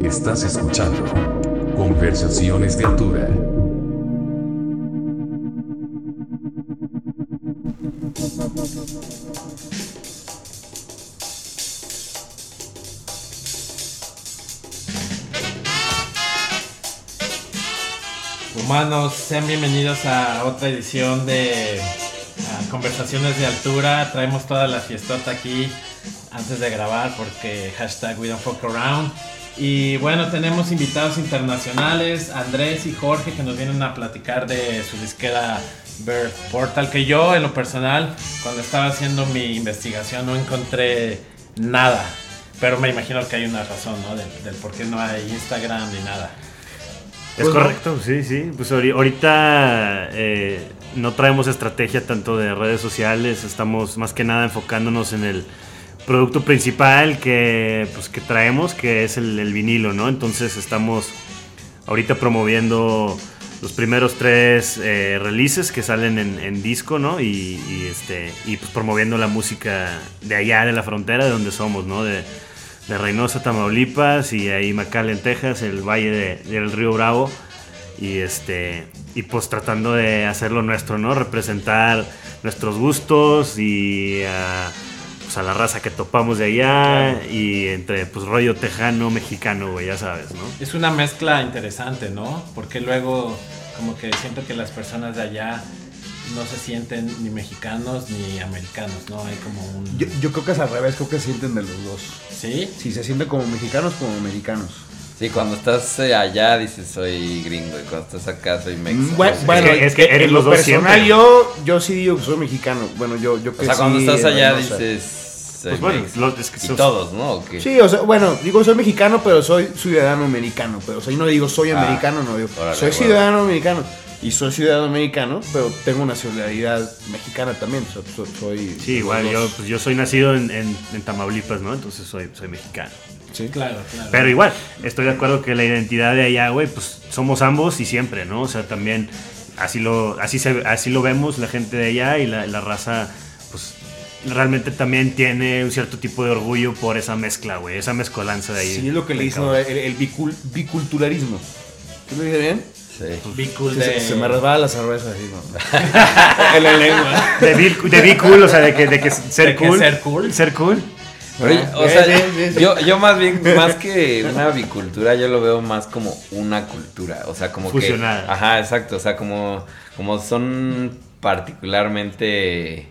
Estás escuchando Conversaciones de Altura. Humanos, sean bienvenidos a otra edición de Conversaciones de Altura. Traemos toda la fiestota aquí antes de grabar porque hashtag we don't fuck around. Y bueno, tenemos invitados internacionales, Andrés y Jorge, que nos vienen a platicar de su disquera Birth Portal, que yo en lo personal, cuando estaba haciendo mi investigación, no encontré nada. Pero me imagino que hay una razón, ¿no? Del, del por qué no hay Instagram ni nada. Es Pues correcto, sí, sí. Pues ahori- ahorita eh, no traemos estrategia tanto de redes sociales, estamos más que nada enfocándonos en el producto principal que, pues, que traemos, que es el, vinilo, ¿no? Entonces estamos ahorita promoviendo los primeros tres eh, releases que salen en, en disco, ¿no? Y, este, y pues promoviendo la música de allá, de la frontera, de donde somos, ¿no? De, de Reynosa, Tamaulipas y ahí McAllen, Texas, el valle de- del río Bravo. Y este y pues tratando de hacerlo nuestro, ¿no? Representar nuestros gustos y pues a la raza que topamos de allá y entre pues rollo tejano, mexicano, güey, ya sabes, ¿no? Es una mezcla interesante, ¿no? Porque luego como que siento que las personas de allá no se sienten ni mexicanos ni americanos, ¿no? Hay como un... Yo, yo creo que es al revés, creo que se sienten de los dos. ¿Sí? Si se sienten como mexicanos, como americanos. Sí, cuando estás eh, allá dices soy gringo y cuando estás acá soy mexicano. Mm, Bueno, bueno, que- es que eres en los lo dos personal siempre. yo, yo sí digo que soy mexicano. Bueno, yo, yo o que sea, cuando sí, estás en allá Reynosa. dices Pues bueno, mex- lo- es que y sos- todos, ¿no? Sí, o sea, bueno, digo soy mexicano, pero soy ciudadano americano. Pero o sea, y no digo soy Ah, americano, no digo órale, soy bueno. ciudadano americano. Y soy ciudadano americano, pero tengo nacionalidad mexicana también. O sea, so- soy. Sí, igual, yo, pues, yo soy nacido en, en- en Tamaulipas, ¿no? Entonces soy, soy mexicano. Sí. Claro, claro. Pero igual, estoy de acuerdo que la identidad de allá, güey, pues somos ambos y siempre, ¿no? O sea, también así lo, así se, así lo vemos la gente de allá y la, la raza, pues realmente también tiene un cierto tipo de orgullo por esa mezcla, güey, esa mezcolanza de ahí. Sí, es lo que le dicen el, el bicul- biculturalismo. ¿Tú lo dije bien? Sí. Be cool Se, me resbala la cerveza así, ¿no? en la lengua. De cool, o sea, de que, de que ser ¿De que cool. ser cool? Ser cool. Oye, Ah, o sea. Yo, yo más bien, más que una bicultura, yo lo veo más como una cultura. O sea, como Fusionada. que. Ajá, exacto. O sea, como, como son particularmente.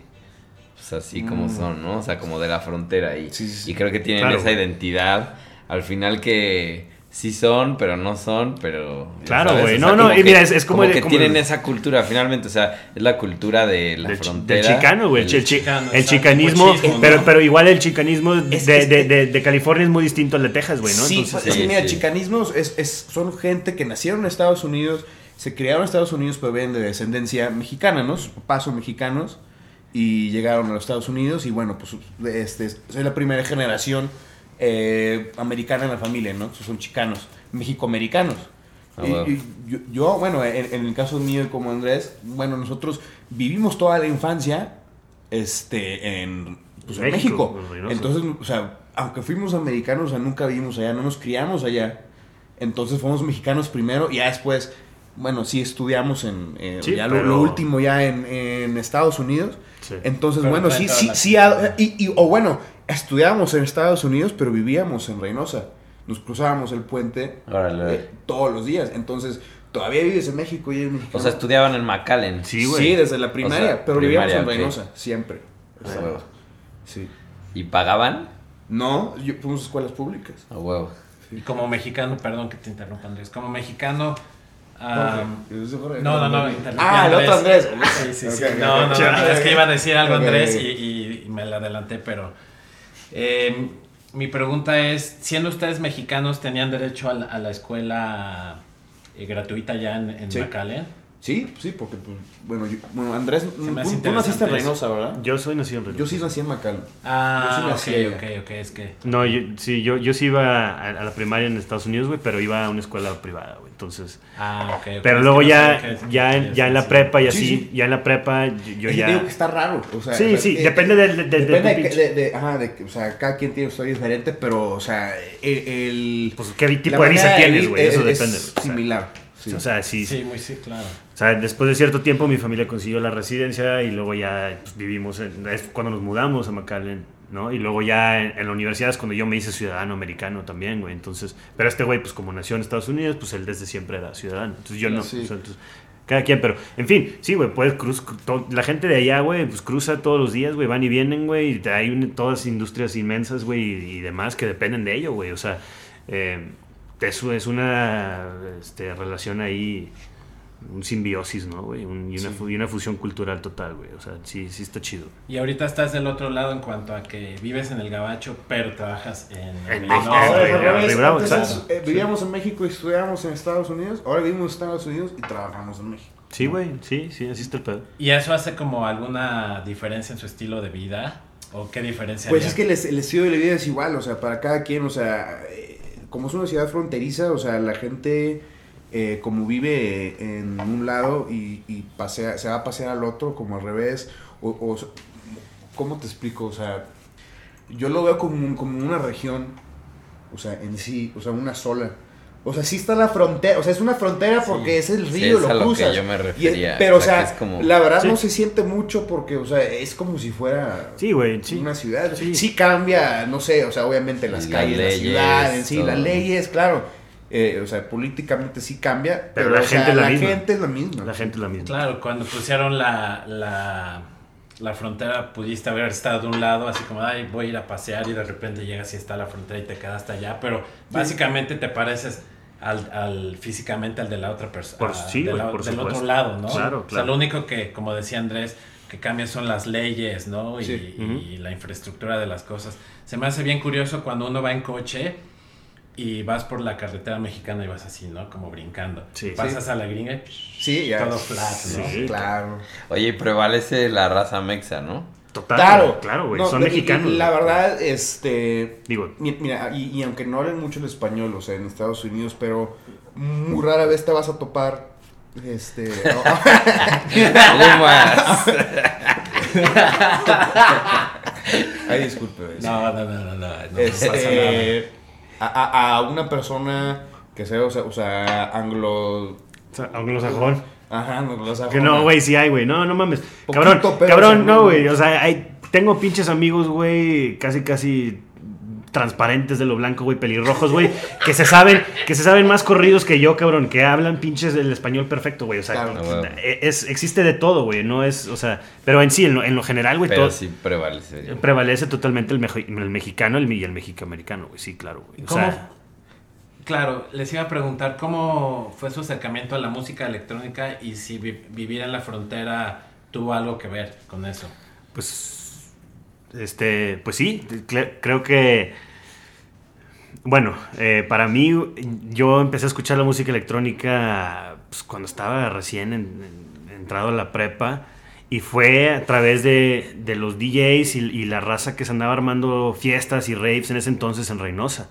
Así como son, ¿no? O sea, como de la frontera. Y, Mm. Sí, sí, sí. y creo que tienen Claro, esa güey. identidad. Al final que sí son, pero no son, pero. Claro, güey. O No, sea, no, y mira, es- es como el- que como tienen esa cultura, finalmente. O sea, es la cultura de la frontera. del chicano, güey. El, chicano, el chicanismo. pero, ¿no? pero igual el chicanismo de, Es- de, es- de- de California es muy distinto al de Texas, güey, ¿no? Sí, Entonces, pues, es que sí, mira, sí. chicanismos es, es- son gente que nacieron en Estados Unidos, se criaron en Estados Unidos, pero vienen de descendencia mexicana, ¿no? Sus papás son mexicanos y llegaron a los Estados Unidos y bueno, pues este, soy la primera generación eh, americana en la familia, ¿no? Son chicanos, mexicoamericanos. Ah, Y- yo, yo, bueno, en, en el caso mío y como Andrés, bueno, nosotros vivimos toda la infancia este, en, pues, en México, México. en Reynosa. Entonces, o sea, aunque fuimos americanos, o sea, nunca vivimos allá, no nos criamos allá. Entonces fuimos mexicanos primero y ya después, bueno, sí estudiamos en, eh, Sí, ya lo- pero- lo, último ya en, en Estados Unidos. Sí. Entonces, Pero bueno, sí, en sí, sí, y, y- o bueno, estudiábamos en Estados Unidos, pero vivíamos en Reynosa. Nos cruzábamos el puente eh, todos los días. Entonces, todavía vives en México y mexicano. O sea, estudiaban en McAllen. Sí, güey. Sí, desde la primaria, sea, pero vivíamos primaria, en ok. Reynosa, siempre. Sí. ¿Y pagaban? No, yo, fuimos a escuelas públicas. A huevo. Y como mexicano, perdón que te interrumpa Andrés, como mexicano... ah, no, no, no, Ah, el otro Andrés. Sí, No, no, es que iba a decir algo Andrés y, y- y me la adelanté, pero... eh, mi pregunta es, siendo ustedes mexicanos, ¿tenían derecho a la, a la escuela eh, gratuita ya en, en Sí. McAllen? Sí, sí, porque, pues, bueno, yo- bueno Andrés, tú, naciste en Reynosa, ¿verdad? Yo soy nacido en Reynosa. Yo sí nací en Macal. Yo sí Ah, nací ok, allá. ok, ok, es que... No, yo, sí, yo, yo sí iba a, a la primaria en Estados Unidos, güey, pero iba a una escuela privada, güey. Entonces, Ah, ok. ok, pero es luego no ya, ya, en, ya en la prepa y Sí, así, sí. ya en la prepa, yo, yo Es ya... digo que está raro. O sea, Sí, o sea, sí, eh, depende del- de- de- de depende de, de- de- ajá, de que, o sea, cada quien tiene una historia diferente, pero, o sea, el... el- Pues, ¿qué tipo de visa tienes, güey? Eso es- depende. Similar. sí. O sea, sí, Sí, muy sí, claro. O sea, después de cierto tiempo mi familia consiguió la residencia y luego ya pues, vivimos, en, es cuando nos mudamos a McAllen, ¿no? Y luego ya en, en la universidad es cuando yo me hice ciudadano americano también, güey. Entonces, pero este güey, pues como nació en Estados Unidos, pues él desde siempre era ciudadano. Entonces yo no. Sí. o sea, entonces, cada quien, pero en fin, sí, güey, puedes cruzar. La gente de allá, güey, pues cruza todos los días, güey, van y vienen, güey. Y hay un- todas industrias inmensas, güey, y, y demás que dependen de ello, güey. O sea, eh, eso es una este, relación ahí un simbiosis, ¿no, güey? Un- y, una, fu- y una fusión cultural total, güey. O sea, sí, sí está chido. Y ahorita estás del otro lado en cuanto a que vives en el Gabacho, pero trabajas en... En. México, es- eh, vivíamos en México y estudiábamos en Estados Unidos. Ahora vivimos en Estados Unidos y trabajamos en México. Sí, güey, sí, sí, así está el pedo. ¿Y eso hace como alguna diferencia en su estilo de vida? ¿O qué diferencia Pues haría? es que el, es- el estilo de la vida es igual, o sea, para cada quien, o sea, eh, como es una ciudad fronteriza, o sea, la gente eh, como vive en un lado y, y pasea, se va a pasear al otro, como al revés, o, o ¿cómo te explico? O sea, yo lo veo como, un- como una región, o sea, en sí, o sea, una sola. O sea, sí está la frontera, o sea, es una frontera porque es el Sí, río, es a lo lo que cruzas. yo me Y es- refería, pero, o sea, que es como- la verdad Sí. no se siente mucho porque, o sea, es como si fuera Sí, güey, sí. una ciudad. Sí. Sí. cambia, no sé, o sea, obviamente las Las calles, leyes, la ciudad, en sí, todo. las leyes, claro. Eh, o sea, políticamente sí cambia, Pero pero, la o sea, gente es la misma. gente es la misma. La gente es la misma. Claro, cuando pusieron la, la, la frontera pudiste haber estado de un lado, así como, ay, voy a ir a pasear y de repente llegas y está la frontera y te quedas hasta allá, pero básicamente te pareces al, al físicamente al de la otra persona, Por- sí, por del supuesto. otro lado, ¿no? Claro, O sea, claro. lo único que, como decía Andrés, que cambia son las leyes, ¿no? Y, Sí. y la infraestructura de las cosas. Se me hace bien curioso cuando uno va en coche y vas por la carretera mexicana y vas así, ¿no? Como brincando. Sí. Pasas a la gringa y Sí, ya. todo flat, ¿no? Sí. claro. Oye, y prevalece la raza mexa, ¿no? Total, Claro, güey, claro, güey. No, Son mexicanos. y La güey. verdad, este. Digo, mi- Mira, y, y aunque no hablen mucho el español, o sea, en Estados Unidos, pero muy rara vez te vas a topar. Este. Pumas. Ay, disculpe. No, no, no, no, no. no pasa nada. A, a- una persona que sea, o sea, o sea anglo. anglosajón. Ajá, anglosajona. Que no, güey, sí hay, güey. No, no mames. Cabrón, cabrón, no, güey. O sea, hay, tengo pinches amigos, güey, casi, casi transparentes de lo blanco, güey, pelirrojos, güey, que se saben, que se saben más corridos que yo, cabrón, que hablan pinches el español perfecto, güey. O sea, Claro. Ah, bueno. es, existe de todo, güey. No es, o sea, pero en sí, en lo, en lo general, güey, todo. sí prevalece. Prevalece totalmente el, mejo- el mexicano el, y el mexicoamericano, güey. Sí, claro, güey. O ¿Cómo? sea, Claro, les iba a preguntar cómo fue su acercamiento a la música electrónica y si vi- vivir en la frontera tuvo algo que ver con eso. Pues, este, pues sí, cre- creo que, bueno, eh, para mí, yo empecé a escuchar la música electrónica pues, cuando estaba recién en- en- entrado a la prepa y fue a través de, de los DJs y, y la raza que se andaba armando fiestas y raves en ese entonces en Reynosa.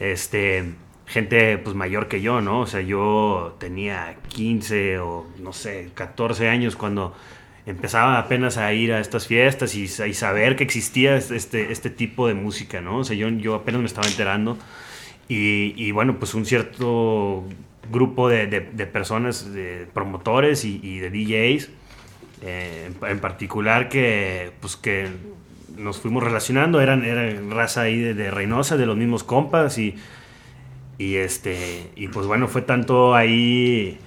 Este, gente pues mayor que yo, ¿no? O sea, yo tenía 15 o no sé, 14 años cuando empezaba apenas a ir a estas fiestas y, y saber que existía este, este tipo de música, ¿no? O sea, yo, yo apenas me estaba enterando y, y bueno, pues un cierto grupo de, de- de personas, de promotores y, y de DJs, eh, en, en particular que pues que nos fuimos relacionando, eran, eran raza ahí de, de Reynosa, de los mismos compas y, y este y pues bueno, fue tanto ahí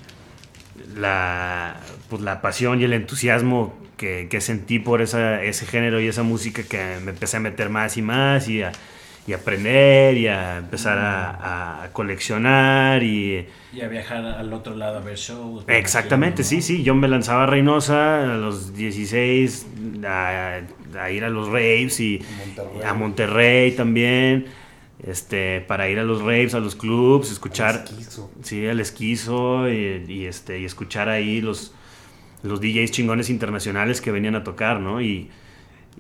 la, pues, la pasión y el entusiasmo que, que sentí por esa, ese género y esa música que me empecé a meter más y más y a, y aprender y a empezar a, a coleccionar y... Y a viajar al otro lado a ver shows. me Exactamente, sí, sí. Yo me lanzaba a Reynosa a los 16 a, a ir a los raves y Monterrey. a Monterrey también. este, para ir a los raves, a los clubs, escuchar, Esquizo. sí, el esquizo y, y, este, y escuchar ahí los, los DJs chingones internacionales que venían a tocar, ¿no? Y,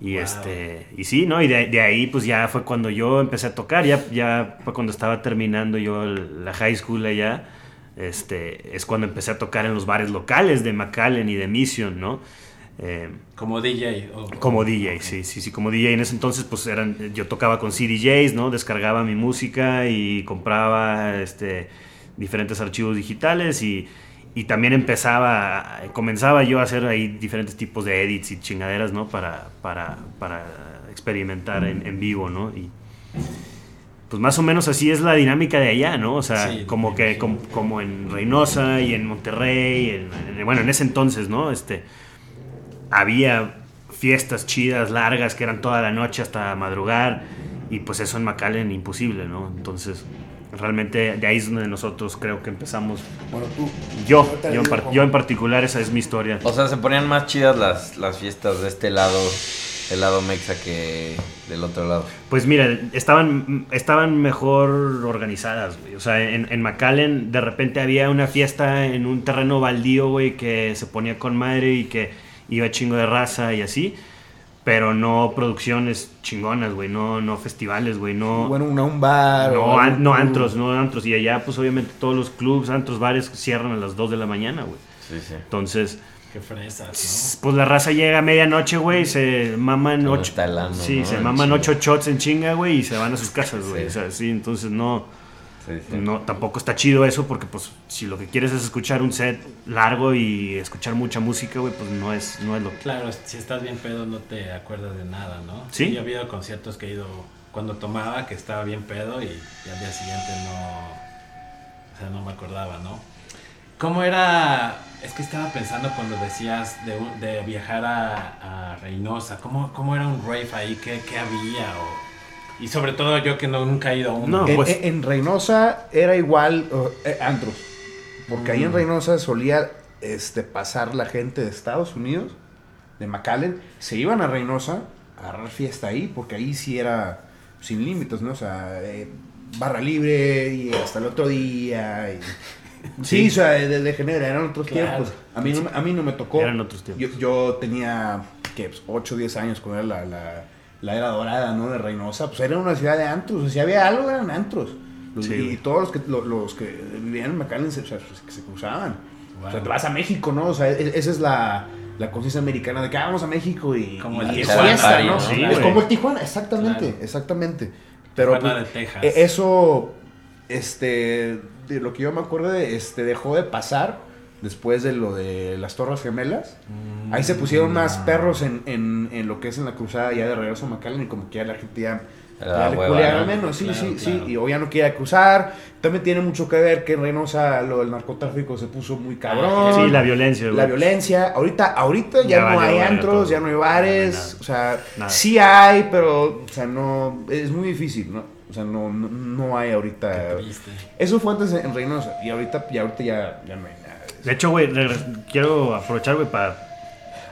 y Wow. este, y sí, ¿no? Y de, de ahí pues ya fue cuando yo empecé a tocar, ya, ya fue cuando estaba terminando yo el- la high school allá, este, es cuando empecé a tocar en los bares locales de McAllen y de Mission, ¿no? Eh, Como DJ. o- como DJ, sí, sí, sí, como DJ. En ese entonces, pues eran, yo tocaba con CDJs, ¿no? Descargaba mi música y compraba este, diferentes archivos digitales y, y también empezaba, comenzaba yo a hacer ahí diferentes tipos de edits y chingaderas, ¿no? Para, para, para experimentar en, en vivo, ¿no? Y pues más o menos así es la dinámica de allá, ¿no? O sea, Sí, como que como, como en Reynosa y en Monterrey, en- en- bueno, en ese entonces, ¿no? Este, había fiestas chidas, largas, que eran toda la noche hasta madrugar, y pues eso en McAllen imposible, ¿no? Entonces, realmente de ahí es donde nosotros creo que empezamos. Bueno, tú. Yo, yo en, digo par- cómo. yo en particular, esa es mi historia. O sea, se ponían más chidas las, las fiestas de este lado, el lado mexa que del otro lado. Pues mira, estaban, estaban mejor organizadas, güey. O sea, en, en McAllen de repente había una fiesta en un terreno baldío, güey, que se ponía con madre y que iba chingo de raza y así. Pero no producciones chingonas, güey. No, no festivales, güey. No, Bueno, una, un bar. o no, an- no antros, no antros. Y allá, pues obviamente todos los clubs, antros, bares cierran a las 2 de la mañana, güey. Sí, sí. Entonces, Qué fresas, pues la raza llega a medianoche, güey, se maman Todo ocho. sí, ¿no? se En maman chinga. ocho shots en chinga, güey, y se van a sus casas, güey. Sí. O sea, sí, entonces no, Sí, sí. no, tampoco está chido eso, porque pues si lo que quieres es escuchar un set largo y escuchar mucha música, güey, pues no es, no es lo que. Claro, si estás bien pedo no te acuerdas de nada, ¿no? Sí. Yo he habido conciertos que he ido cuando tomaba que estaba bien pedo y, y al día siguiente no... O sea, no me acordaba, ¿no? ¿Cómo era...? Es que estaba pensando cuando decías de, un- de viajar a, a Reynosa. ¿Cómo, ¿Cómo era un rave ahí? ¿Qué, qué había? O- y sobre todo yo que no, nunca he ido a uno. No, En, pues- en- en Reynosa era igual uh, eh, antros. Porque Mm. ahí en Reynosa solía este, pasar la gente de Estados Unidos, de McAllen, se iban a Reynosa a agarrar fiesta ahí, porque ahí sí era sin límites, ¿no? O sea, eh, barra libre y hasta el otro día. y- Sí, o sea, de, de genera, eran otros Claro. tiempos. A mí, no, me- a mí no me tocó. Eran otros tiempos. Yo, yo tenía, que 8 o 10 años cuando era la, la, la era dorada, ¿no? De Reynosa. Pues era una ciudad de antros. O sea, si había algo, eran antros. Los- Sí, y todos los que, lo- los que vivían en McAllen se, o sea, se- se cruzaban. O sea, te vas a México, ¿no? O sea, e- esa es la, la conciencia americana de que ah, vamos a México y, Como el es Tijuana, fiesta, ¿no? Sí, es como el Tijuana, exactamente, Claro. exactamente. Pero Tijuana pues, de Texas. e- eso, este, de lo que yo me acuerdo, de, este, dejó de pasar después de lo de las Torres Gemelas. Mm. Ahí se pusieron más perros en, en, en lo que es en la cruzada ya de regreso a McAllen y como que ya la gente ya, Le ya ¿no? menos, sí, Claro, sí, sí, y o ya no quiere cruzar. También tiene mucho que ver que en Reynosa lo del narcotráfico se puso muy cabrón. Sí, la violencia, güey. La violencia, ahorita, ahorita ya, Ya no hay antros, todo. ya no hay No, bares, nada. o sea, Nada. sí hay, pero, o sea, no, es muy difícil, ¿no? O sea, no, no, no hay ahorita. Eso fue antes en Reynosa, y ahorita, y ahorita ya, ya no hay. De hecho, güey, quiero aprovechar, güey, para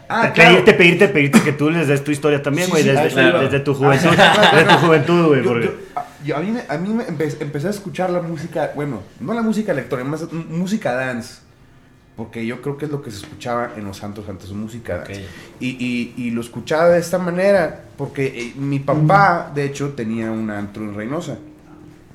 Ah, Pe- pedirte, pedirte, pedirte que tú les des tu historia también, güey, sí, desde, claro. desde tu juventud, desde tu juventud, güey, porque... a- mí, me- a mí me empe- empecé a escuchar la música, bueno, no la música electrónica, más música dance. Porque yo creo que es lo que se escuchaba en los santos antes, música dance. Y, y, y lo escuchaba de esta manera, porque eh, mi papá, de hecho, tenía un antro en Reynosa.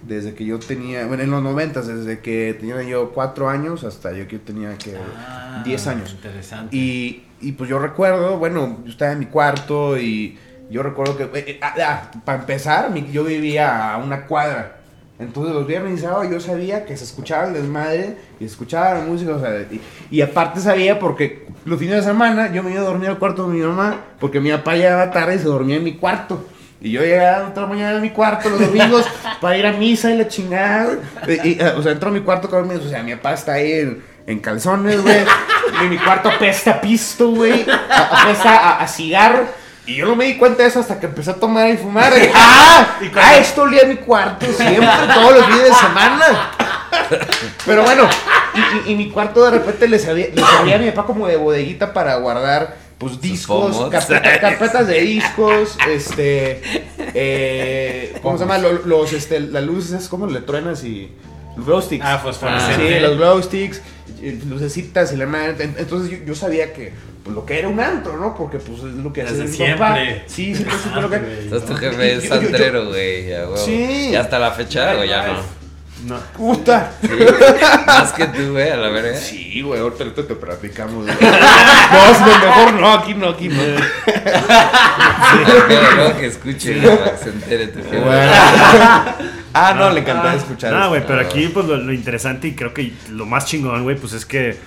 Desde que yo tenía, bueno, en los noventas, desde que tenía yo cuatro años hasta yo que tenía que Ah, 10 años. Interesante. Y, y pues yo recuerdo, bueno, yo estaba en mi cuarto y yo recuerdo que, eh, eh, ah, ah, para empezar, mi- yo vivía a una cuadra. Entonces los viernes y sábados yo sabía que se escuchaba el desmadre y se escuchaba la música, o sea, y, y aparte sabía porque los fines de semana yo me iba a dormir al cuarto de mi mamá porque mi papá llegaba tarde y se dormía en mi cuarto. Y yo llegaba otra mañana en mi cuarto los domingos para ir a misa y la chingada. Y, y, o sea, entro a mi cuarto con mis, o sea, mi papá está ahí en, en calzones, güey. Y mi cuarto apesta a pisto, güey. a- Apesta a, a cigarro. Y yo no me di cuenta de eso hasta que empecé a tomar y fumar. Y, ¡Ah! ¡Ah! Esto olía a mi cuarto siempre, todos los días de semana. Pero bueno, y, y- y mi cuarto de repente le sabía, le sabía a mi papá como de bodeguita para guardar pues discos, carpeta- carpetas de discos, este eh, ¿cómo se llama? Lo- Los, este, las luces, ¿cómo le truenas y los glow sticks? Ah, Sí, fosforescente. los glow sticks, eh, lucecitas y la madre. En- Entonces yo, yo sabía que pues, lo que era un antro, ¿no? Porque pues es lo que hace siempre. papá. Sí, siempre supe lo que güey. Entonces tu jefe es santrero, güey. Sí. Y hasta la fecha, o ya no. No. Puta. Sí. Más que tú, güey, a la verga. Sí, güey, ahorita, ahorita te platicamos. güey. no, mejor no, aquí no, aquí no. Pero luego que escuche, güey, para que se entere tu jefe. Bueno. ah, no, le encantaba escuchar. No, eso. güey, pero Ah, aquí pues lo, lo interesante y creo que lo más chingón, güey, pues es que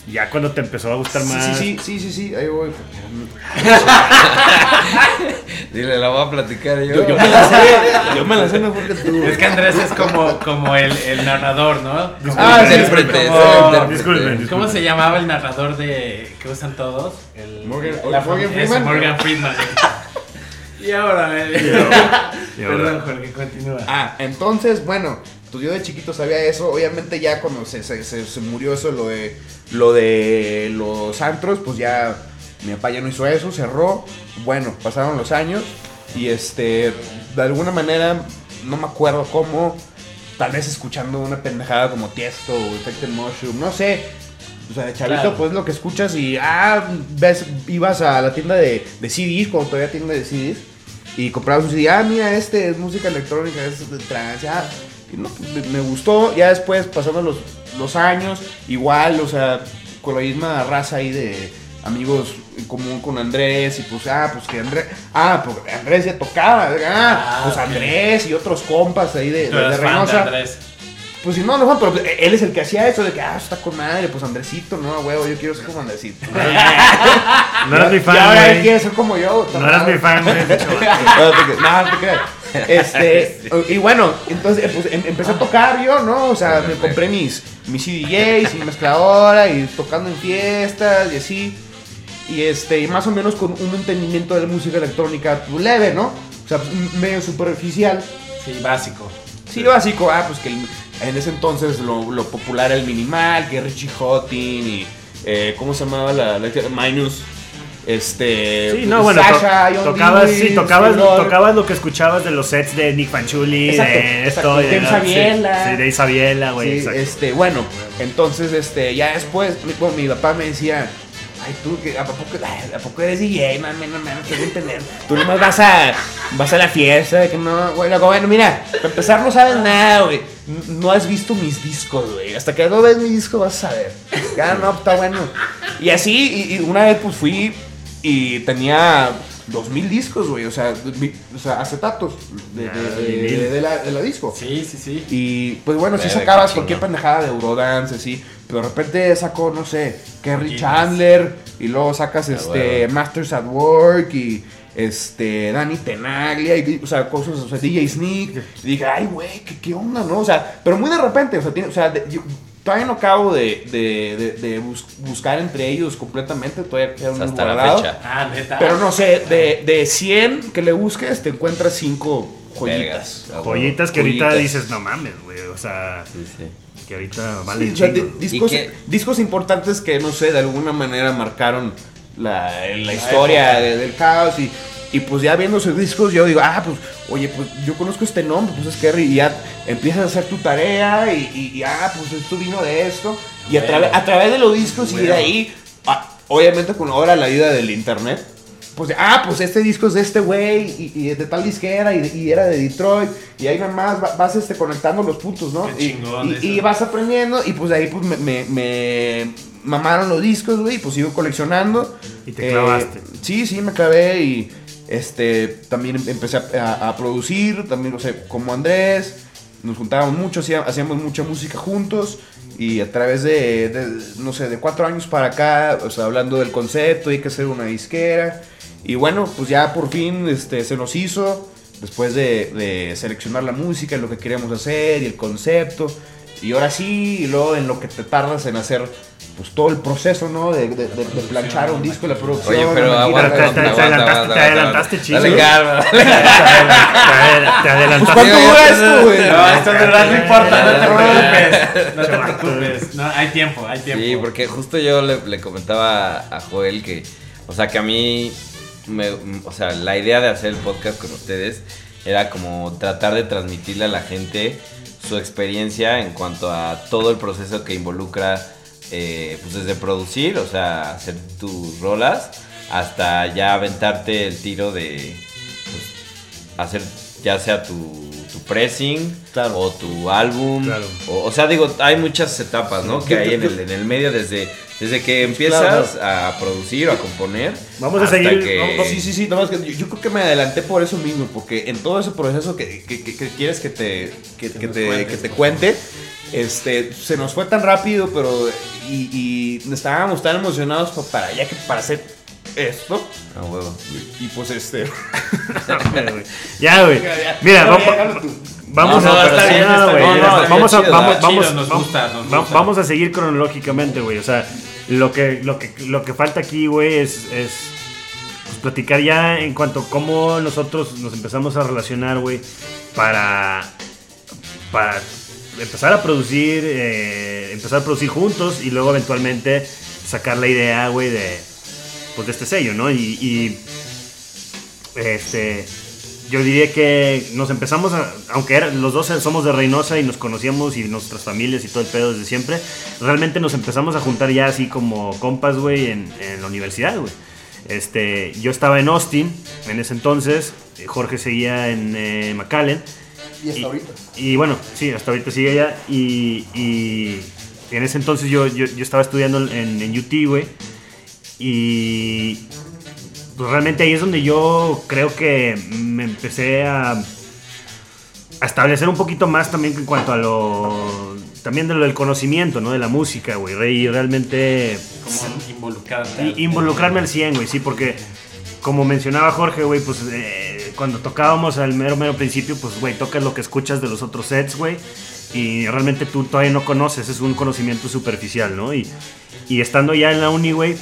pues, ya cuando te empezó a gustar Sí, más. sí, sí, sí, sí, ahí voy. Dile, la voy a platicar yo. Yo, yo me la sé, yo me la sé mejor que tú. Es que Andrés es como, como el, el narrador, ¿no? Ah, sí, como-. Disculpen, ¿Cómo se llamaba el narrador de que usan todos? El, Morgan- la- Morgan Freeman. Morgan Freeman. y ahora, eh, Y ahora- perdón, Jorge, continúa. Ah, entonces, bueno, pues yo de chiquito sabía eso. Obviamente ya cuando se, se, se- se murió eso, lo de, lo de los antros, pues ya mi papá ya no hizo eso, cerró. Bueno, pasaron los años y este, de alguna manera, no me acuerdo cómo, tal vez escuchando una pendejada como Tiesto o Effected Mushroom, no sé. O sea, de chavito, Claro. pues lo que escuchas y, ah, ves, ibas a la tienda de, de CDs, cuando todavía tienda de CDs, y comprabas un CD, ah, mira, este es música electrónica, es de trance, ah, me, me gustó, ya después pasando los, los años, igual, o sea, con la misma raza ahí de amigos en común con Andrés, y pues, ah, pues que Andrés, ah, pues Andrés ya tocaba, ah, Ah, pues. Andrés y otros compas ahí de, de, de eres Reynosa. Pues si no, no, pero él es el que hacía eso de que, ah, está con madre, pues Andresito, no, huevo, yo quiero ser como Andresito. No eras mi fan, güey. quiere ser como yo. No eras mi fan, güey. no, no, no te creas. Este, y bueno, entonces pues, em- empecé a tocar yo, ¿no? O sea, me compré mis, mis CDJs, mi mezcladora y tocando en fiestas y así. Y este, y más o menos con un entendimiento de la música electrónica pues, leve, ¿no? O sea, pues, medio superficial. Sí, básico. Sí, básico, ah, pues que el- en ese entonces lo, lo popular era el minimal, que Richie Houghton y. eh, ¿Cómo se llamaba la, la Minus? Este. Sí, no, bueno, to- Sasha, Young tocabas, Lewis, sí, tocabas, lo que escuchabas de los sets de Nick Fanchuli, Exacto, de esto, de la- Isabiela. Sí, sí, de Isabiela, güey, Sí, este, bueno, entonces, este, ya después, bueno, mi papá me decía, ay, tú, que ¿a poco, ay, ¿a poco eres DJ? No, no, no quiero entender. Tú nomás vas a, vas a la fiesta, de que no, güey, luego, bueno, mira, para empezar no sabes nada, güey. No has visto mis discos, güey. Hasta que no ves mi disco vas a saber. Ya, no, está bueno. Y así, y, y una vez, pues, fui y tenía... Dos mil discos, güey, o sea, o sea, acetatos de, de- de- de- de la, de la disco. Sí, sí, sí. Y pues bueno, si Verga, sacabas cualquier pendejada de Eurodance, así. Pero de repente sacó, no sé, Kerry. Chandler. Y luego sacas Ah, este. Masters at Work y este Danny Tenaglia. Y, o sea, cosas, o sea, DJ Sneak. Y dije, ay, güey, ¿qué, ¿qué onda, no? O sea, pero muy de repente, o sea, tiene- o sea de- yo todavía no acabo de, de, de- de bus- buscar entre ellos completamente. Todavía queda O un sea, hasta la fecha. Ah, neta. Pero no sé, de, de 100 que le busques, te encuentras 5 joyitas. Vergas. Joyitas que ahorita dices, no mames, güey, o sea, Sí, sí. que ahorita Sí, valen o sea, chingo. di- discos, discos importantes que, no sé, de alguna manera marcaron la, la historia de- del caos y, y pues ya viendo esos discos yo digo, ah, pues, oye, pues yo conozco este nombre, pues es Kerry y ya empiezas a hacer tu tarea y, y- y, ah, pues esto vino de esto y a, Bueno. través a través de los discos y de ahí, ah, obviamente con ahora la vida del internet. Pues, ah, pues este disco es de este güey y, y es de tal disquera y, y era de Detroit y ahí nada más va- vas este, conectando los puntos, ¿no? Qué Y- chingón y, eso. y vas aprendiendo y pues de ahí pues me, me, me mamaron los discos, güey, y pues sigo coleccionando. Y te clavaste. sí, sí, me clavé y este también em- empecé a, producir, también, o sea, como Andrés, nos juntábamos mucho, hacía- hacíamos mucha música juntos y a través de, de, no sé, de cuatro años para acá, o sea, hablando del concepto, hay que hacer una disquera y bueno, pues ya por fin este, se nos hizo, después de, de seleccionar la música, lo que queríamos hacer y el concepto. Y ahora sí, y luego en lo que te tardas en hacer pues todo el proceso, ¿no? De, de, de- de planchar un disco, la producción. Oye, pero aguanta, te- adelantaste- te adelantaste, chico. Dale calma. te, adel- te adelantaste. ¿cuánto dura esto, güey? No, esto de verdad no importa, no te preocupes. No te preocupes. No, hay tiempo, hay tiempo. Sí, porque justo yo le, le comentaba a Joel que, o sea, que a mí me- o sea, la idea de hacer el podcast con ustedes era como tratar de transmitirle a la gente su experiencia en cuanto a todo el proceso que involucra, eh, pues desde producir, o sea, hacer tus rolas, hasta ya aventarte el tiro de pues, hacer ya sea tu, tu pressing Claro. o tu álbum. Claro. O, o sea, digo, hay muchas etapas, ¿no? Que hay en el, en el medio desde, desde que empiezas a producir o a componer. Vamos a seguir- que- No, sí, sí, sí, que yo, yo creo que me adelanté por eso mismo, porque en todo ese proceso que, que- que- que quieres que te, que, te, cuentes, que te cuente, este, se nos fue tan rápido, pero y, y estábamos tan emocionados pa- para ya que para hacer esto Ah, huevo. y pues este Ya, güey. Mira, vamos No, no, a vamos a vamos vamos vamos- vamos a seguir cronológicamente, güey. O sea, lo que lo que lo que falta aquí, güey, es es pues, platicar ya en cuanto a cómo nosotros nos empezamos a relacionar, güey, para para empezar a producir, eh, empezar a producir juntos y luego eventualmente sacar la idea, güey, de pues de este sello, ¿no? Y, este yo diría que nos empezamos a, aunque era- los dos somos de Reynosa y nos conocíamos y nuestras familias y todo el pedo desde siempre, realmente nos empezamos a juntar ya así como compas, güey, en, la universidad, güey. Este, yo estaba en Austin en ese entonces, Jorge seguía en eh, McAllen. Y hasta Y- ahorita. Y bueno, sí, hasta ahorita sigue allá. Y, y en ese entonces yo, yo, yo estaba estudiando en, en UT, güey. Y pues realmente ahí es donde yo creo que me empecé a, a establecer un poquito más también en cuanto a lo... También de lo del conocimiento, ¿no? De la música, güey. Y realmente Como involucrarte. involucrarme al 100, güey, sí, porque como mencionaba Jorge, güey, pues eh, cuando tocábamos al mero, mero principio, pues, güey, tocas lo que escuchas de los otros sets, güey, y realmente tú todavía no conoces, es un conocimiento superficial, ¿no? Y, y estando ya en la uni, güey,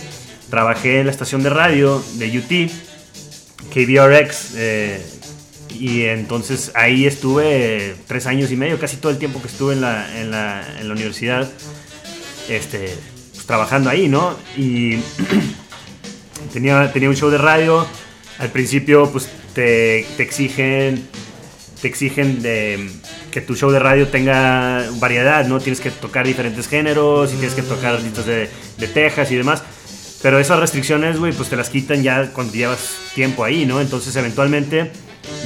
trabajé en la estación de radio de UT, KBRX, eh, y entonces ahí estuve tres años y medio, casi todo el tiempo que estuve en la, en la, en la universidad, este, pues, trabajando ahí, ¿no? Y tenía, tenía un show de radio. Al principio, pues te, te exigen, te exigen de, que tu show de radio tenga variedad, ¿no? Tienes que tocar diferentes géneros y tienes que tocar artistas de, de Texas y demás. Pero esas restricciones, güey, pues te las quitan ya cuando llevas tiempo ahí, ¿no? Entonces, eventualmente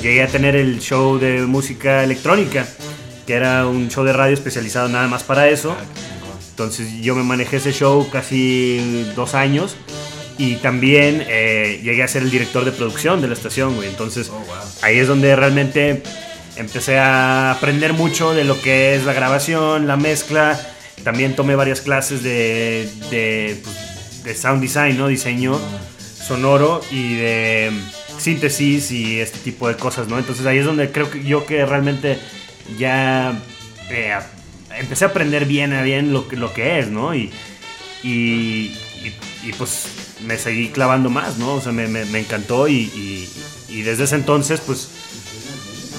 llegué a tener el show de música electrónica, que era un show de radio especializado nada más para eso. Entonces yo me manejé ese show casi dos años y también eh, llegué a ser el director de producción de la estación, güey. Entonces ahí es donde realmente empecé a aprender mucho de lo que es la grabación, la mezcla. También tomé varias clases de, de, pues, de sound design, ¿no? Diseño sonoro y de síntesis y este tipo de cosas, ¿no? Entonces ahí es donde creo que yo que realmente ya eh, empecé a aprender bien a bien lo que, lo que es, ¿no? Y, y, y- y, pues me seguí clavando más, ¿no? O sea, me, me- encantó y, y- desde ese entonces, pues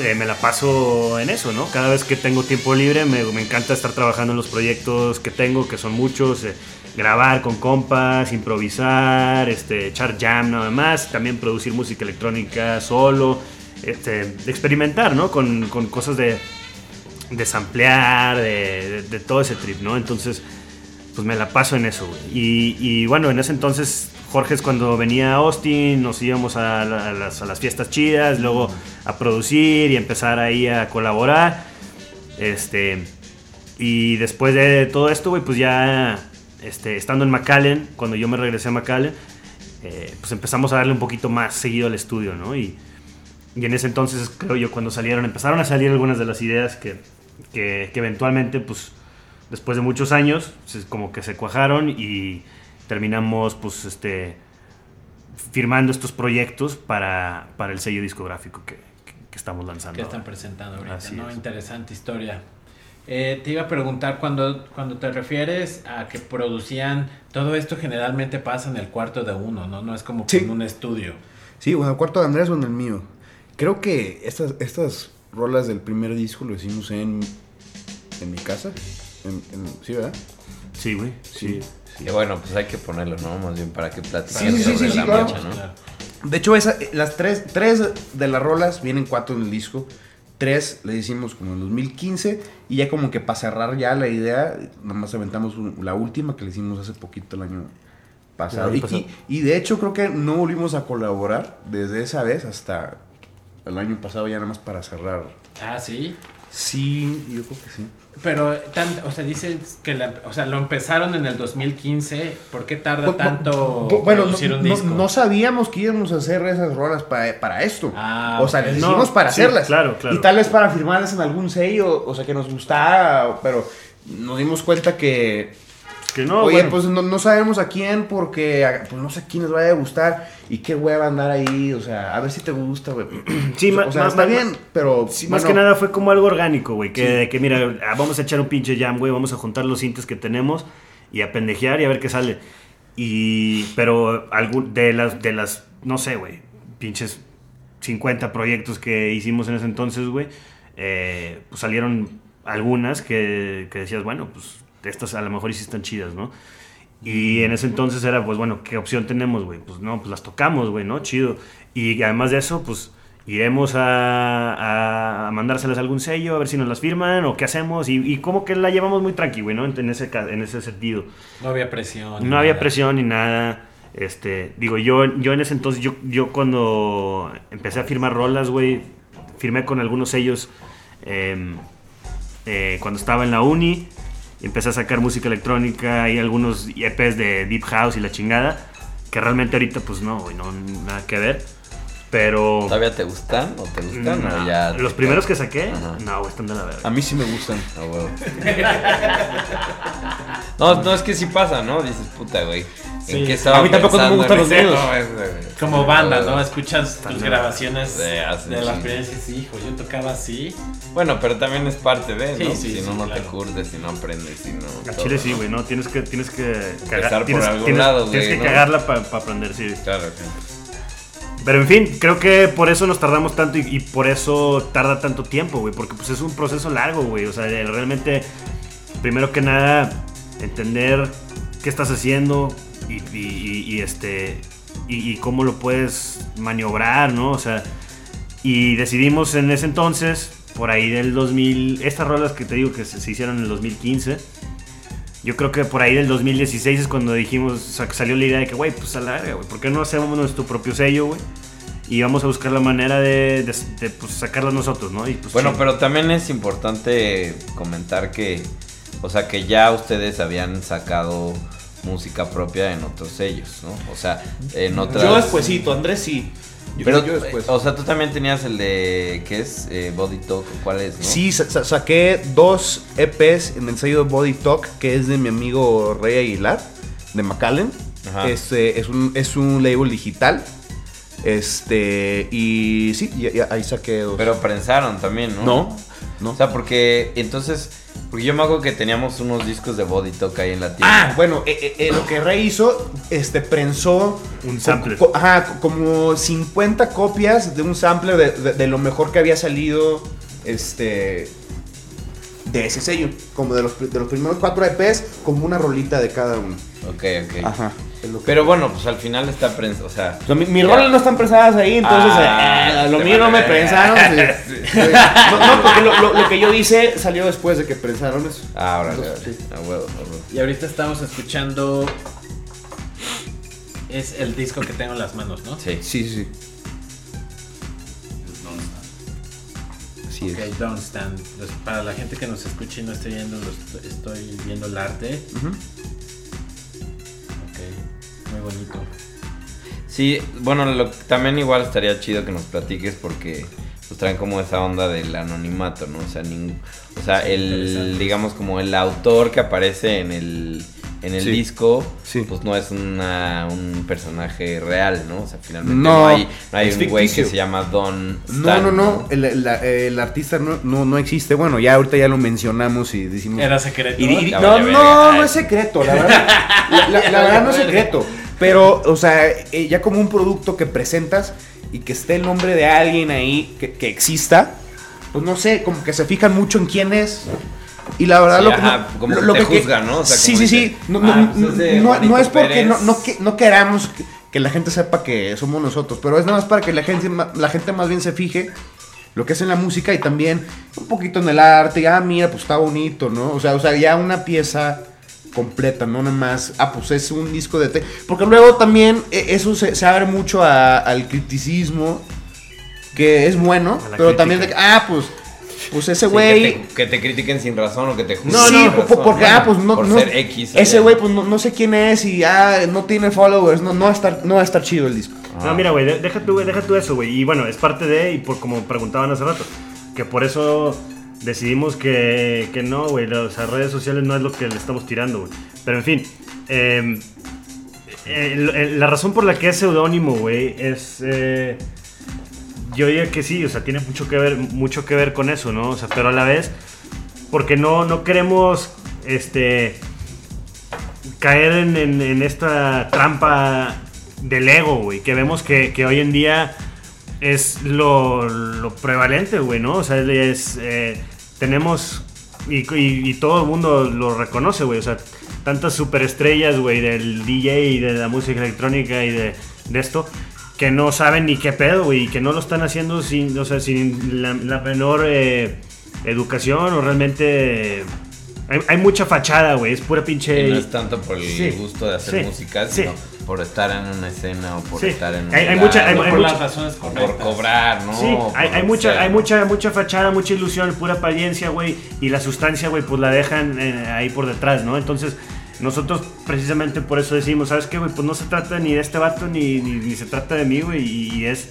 eh, me la paso en eso, ¿no? Cada vez que tengo tiempo libre me, me encanta estar trabajando en los proyectos que tengo, que son muchos, eh, grabar con compas, improvisar, este, echar jam nada más, también producir música electrónica solo, este, experimentar, ¿no? Con, con cosas de, de samplear, de, de- de todo ese trip, ¿no? Entonces, pues me la paso en eso. Y, y bueno, en ese entonces, Jorge es cuando venía a Austin, nos íbamos a, la- a las, fiestas chidas, luego a producir y empezar ahí a colaborar. Este, y después de todo esto, güey, pues ya este, estando en McAllen, cuando yo me regresé a McAllen, eh, pues empezamos a darle un poquito más seguido al estudio, ¿no? Y, en ese entonces, creo yo, cuando salieron, empezaron a salir algunas de las ideas que, que, que eventualmente, pues, después de muchos años, como que se cuajaron y terminamos, pues, este, firmando estos proyectos para, para el sello discográfico que, que- que estamos lanzando. que están ahora. presentando ahorita, Así ¿no? es. Interesante historia. Eh, te iba a preguntar, cuando, cuando te refieres a que producían, todo esto generalmente pasa en el cuarto de uno, ¿no? No es como que Sí. en un estudio. Sí, bueno, el cuarto de Andrés o en el mío. Creo que estas, estas rolas del primer disco lo hicimos en, en mi casa. En, en- sí, ¿verdad? Sí, güey. Sí. Sí. Que bueno, pues hay que ponerlo, ¿no? Más bien para que platiquen Sí, sí, sí, sobre sí, la claro. marcha, ¿no? Claro. De hecho, esa, las tres, tres de las rolas vienen cuatro en el disco. Tres le hicimos como en 2015 y ya como que para cerrar ya la idea, nada más aventamos un- la última que le hicimos hace poquito el año pasado. El año Y, pasado. y- y de hecho creo que no volvimos a colaborar desde esa vez hasta el año pasado ya nada más para cerrar. Ah, sí. Sí, yo creo que sí. Pero, tan, o sea, dicen que la- o sea, lo empezaron en el 2015. ¿Por qué tarda tanto bu- bueno, producir no, un no- disco? no sabíamos que íbamos a hacer esas rolas pa- para esto. Ah, o sea, ok. las No, hicimos para sí, hacerlas. claro, claro. Y tal vez para firmarlas en algún sello, o sea, que nos gustara, pero nos dimos cuenta que, Que no, oye, bueno. pues no, no sabemos a quién porque pues, no sé a quién les vaya a gustar y qué hueva andar ahí, o sea, a ver si te gusta, güey. Sí, o sea, ma- o sea, está bien, pero Sí, bueno, más que nada fue como algo orgánico, güey. Que, de que mira, ah, vamos a echar un pinche jam, güey. Vamos a juntar los cintas que tenemos y a pendejear y a ver qué sale. Y. Pero algún, de las, de las, no sé, güey. Pinches 50 proyectos que hicimos en ese entonces, güey. eh, pues salieron algunas que, que decías, bueno, pues estas a lo mejor sí están chidas, ¿no? Y en ese entonces era, pues bueno, ¿qué opción tenemos, güey? Pues no, pues las tocamos, güey, ¿no? Chido. Y además de eso, pues iremos a, a mandárselas a algún sello, a ver si nos las firman o qué hacemos. Y, y como que la llevamos muy tranqui, güey, ¿no? En, en ese, en ese sentido. No había presión. No había nada. presión ni nada. Este, digo, yo, yo en ese entonces, yo, yo cuando empecé a firmar rolas, güey, firmé con algunos sellos em, eh, cuando estaba en la uni. Empecé a sacar música electrónica y algunos EPs de Deep House y la chingada. Que realmente ahorita, pues no, güey, no, nada que ver. Pero. ¿Todavía te gustan o te gustan no, o ya? los te primeros que saqué, Ajá. no, están de la a verga. mí sí me gustan. No, no, es que sí pasa, ¿no? Dices, puta, güey. Sí. ¿En qué estaba A mí tampoco me gustan los míos. Como banda, ¿no? Escuchas tus grabaciones De de las primeras y dices, hijo, yo tocaba así. Bueno, pero también es parte de, ¿no? Sí, sí, si no, sí, no claro. te curtes, si no aprendes, si no. A todo, Chile sí, ¿no? güey, no, tienes que, tienes que Empezar por tienes, algún tienes- lado, tienes güey, que ¿no? cagarla para aprender, sí. Claro, claro. Pero en fin, creo que por eso nos tardamos tanto y, por eso tarda tanto tiempo, güey. Porque pues es un proceso largo, güey. O sea, realmente, primero que nada, entender qué estás haciendo y, este y, cómo lo puedes maniobrar, ¿no? O sea, y decidimos en ese entonces, por ahí del 2000, estas rolas que te digo que se hicieron en el 2015. Yo creo que por ahí del 2016 es cuando dijimos, sa- salió la idea de que, güey, pues a la verga, güey, ¿por qué no hacemos nuestro propio sello, güey? Y vamos a buscar la manera de, de, de, pues, sacarlas nosotros, ¿no? Y, pues, Bueno, pero también es importante comentar que, o sea, que ya ustedes habían sacado música propia en otros sellos, ¿no? O sea, en otras... Yo despuesito, Andrés sí. Yo, Pero, yo después. o sea, tú también tenías el de, ¿qué es? Eh, Body Talk, ¿cuál es, no? Sí, sa- sa- saqué dos EPs en el sello de Body Talk, que es de mi amigo Rey Aguilar, de McAllen. Ajá. Este, es, un, es un label digital. Este, y sí, ya ahí saqué dos. Pero prensaron también, ¿no? no, no. O sea, porque entonces, porque yo me acuerdo que teníamos unos discos de Body Talk ahí en la tienda. Ah, bueno, eh, eh, eh, lo que Rey hizo, este, prensó Un co- sampler. co- ajá, co- como 50 copias de un sampler de, de- de lo mejor que había salido, este, de ese sello, como de los, de los primeros cuatro EPs, como una rolita de cada uno. Ok, ok. Ajá. Es lo que- Pero bueno, pues al final está prensado, o sea... O sea, mi, mis Ya. rolas no están prensadas ahí, entonces Ah, eh, lo mío no me prensaron. sí. No, no, porque lo, lo- lo que yo hice salió después de que prensaron eso. Ah, ahora, sí. a huevo, a huevo. Y ahorita estamos escuchando. Es el disco que tengo en las manos, ¿no? Sí. Sí, sí, sí. Así es. Ok, Don't Stand. Los- para la gente que nos escucha y no esté viendo, los- estoy viendo el arte. Ok, muy bonito. Sí, bueno, lo, también igual estaría chido que nos platiques porque pues traen como esa onda del anonimato, ¿no? O sea, ningún, o sea, Sí, el, digamos como el autor que aparece en el, en el Sí. disco, Sí. pues no es una, un personaje real, ¿no? O sea, finalmente No, no, hay, no hay un güey que se llama Don No, Stan, no, no. El, el- el artista no, no, no existe. Bueno, ya ahorita ya lo mencionamos y decimos. Era secreto. Y- y- Ya no, no, no es secreto, la verdad. La, la- la verdad no es secreto. Pero, o sea, eh, ya como un producto que presentas y que esté el nombre de alguien ahí que, que exista, pues no sé, como que se fijan mucho en quién es. Y la verdad Sí, lo, ajá, no- como lo- te que- juzgan, ¿no? O sea, sí, como sí, sí. No, "Ah, pues no- Juanito no es porque Pérez". no, no, que- no queramos que, que la gente sepa que somos nosotros. Pero es nada más para que la gente, la gente más bien se fije lo que es en la música y también un poquito en el arte. Y, ah, mira, pues está bonito, ¿no? O sea, o sea, ya una pieza completa, no nada más, ah, pues es un disco de... Te Porque luego también eh, eso se, se abre mucho a- al criticismo, que es bueno, pero también de crítica. que, ah, pues, pues ese Sí, güey... que, te, que te critiquen sin razón o que te juzguen No, sin sí, razón, po- porque, ah, pues no, por no- ser X. ese güey, pues no, no sé quién es y ah, no tiene followers, no, no va a estar, no va a estar chido el disco. Ah. No, mira, güey, de- deja tú, güey, deja tú eso, güey. Y bueno, es parte de, y por como preguntaban hace rato, que por eso decidimos que, que no, güey, las redes sociales no es lo que le estamos tirando, güey. Pero en fin, el- la razón por la que es seudónimo, güey, es... eh, yo diría que sí, o sea, tiene mucho que ver, mucho que ver con eso, ¿no? O sea, pero a la vez, porque no, no queremos, este, caer en, en- en esta trampa del ego, güey, que vemos que, que hoy en día es lo, lo prevalente, güey, ¿no? O sea, es, eh, tenemos, y, todo el mundo lo reconoce, güey, o sea, tantas superestrellas, güey, del DJ y de la música electrónica y de, de esto, que no saben ni qué pedo, güey, y que no lo están haciendo sin, o sea, sin la, la menor eh, educación o realmente... hay, hay mucha fachada, güey, es pura pinche... Y no es tanto por el Sí, gusto de hacer sí, música, sí. sino por estar en una escena o por Sí. estar en un Hay- lugar, mucha- hay- o hay por las razones correctas. por cobrar, ¿no? Sí, hay, mucha, sea. hay mucha, mucha fachada, mucha ilusión, pura apariencia, güey, y la sustancia, güey, pues la dejan eh, ahí por detrás, ¿no? Entonces, nosotros precisamente por eso decimos, ¿sabes qué, güey? Pues no se trata ni de este vato, ni, ni, ni se trata de mí, güey, y, y es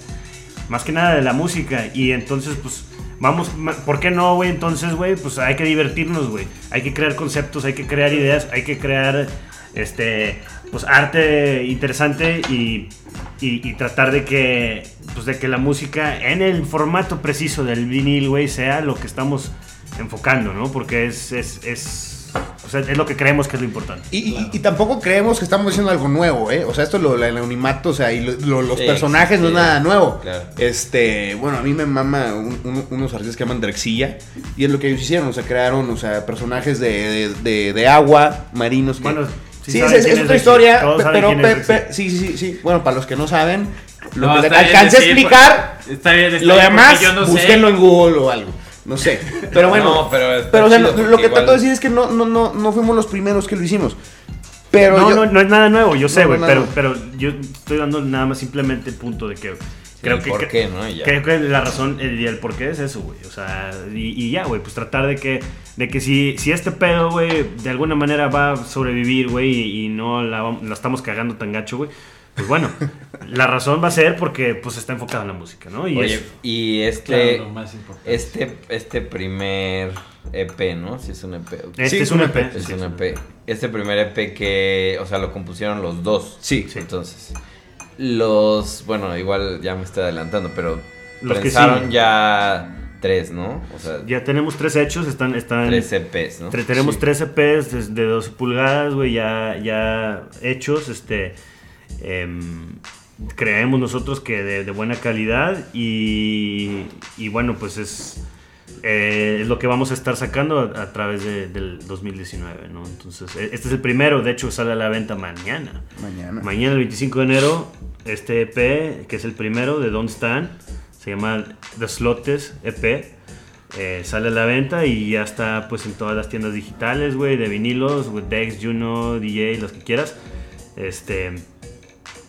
más que nada de la música, y entonces, pues, vamos, ¿por qué no, güey? Entonces, güey, pues hay que divertirnos, güey, hay que crear conceptos, hay que crear ideas, hay que crear, este, pues arte interesante y, y, y tratar de que, pues de que la música en el formato preciso del vinil, güey, sea lo que estamos enfocando, ¿no? Porque es, es, es, o sea, es lo que creemos que es lo importante. Y, y- y tampoco creemos que estamos haciendo algo nuevo, ¿eh? O sea, esto, lo, el anonimato, o sea, y lo- lo- los Sí, personajes no es nada nuevo. claro. Este, bueno, a mí me mama un- un- unos artistas que llaman Drexilla, y es lo que ellos hicieron, o sea, crearon, o sea, personajes de, de, de- de agua, marinos. Que, Bueno, sí sí, es, es- es es otra historia, Todos pe- saben pero, es pe- sí, sí, sí, sí. Bueno, para los que no saben, lo No, que alcance a explicar, está bien, está lo bien, demás, no sé. búsquenlo en Google o algo. No sé. Pero bueno. No, pero está pero o sea, chido lo, que trato de decir es que no, no, no, no fuimos los primeros que lo hicimos. Pero no, yo- no, no es nada nuevo, yo sé, güey, no, pero, no. pero yo estoy dando nada más simplemente el punto de que creo que, por que- qué, ¿no? Y ya. creo que la razón el, y el por qué es eso, güey, o sea, y, y ya, güey, pues tratar de que, de que si, si este pedo, güey, de alguna manera va a sobrevivir, güey, y, y no la, la estamos cagando tan gacho, güey, pues bueno, la razón va a ser porque, pues, está enfocado en la música, ¿no? Y Oye, es- y este, Claro, más este, este primer EP, ¿no? Si es un EP. este sí, es un EP. Es sí, un. EP. Este primer EP que, o sea, lo compusieron los dos. Sí. Entonces, los, bueno, igual ya me estoy adelantando, pero Los que pensaron ya tres, ¿no? O sea, Ya tenemos tres hechos, están, están tres EPs, ¿no? Tenemos Sí. tres EPs de, de 12 pulgadas, güey, ya, ya hechos, este, em, creemos nosotros que de, de buena calidad y, y bueno, pues es, eh, es lo que vamos a estar sacando a, a través de- del 2019, ¿no? Entonces, e- este es el primero, de hecho sale a la venta mañana. Mañana. Mañana, el 25 de enero, este EP, que es el primero de Don't Stand, se llama The Slotes EP. eh, sale a la venta y ya está pues en todas las tiendas digitales, güey, de vinilos, Dex, Juno, DJ, los que quieras. Este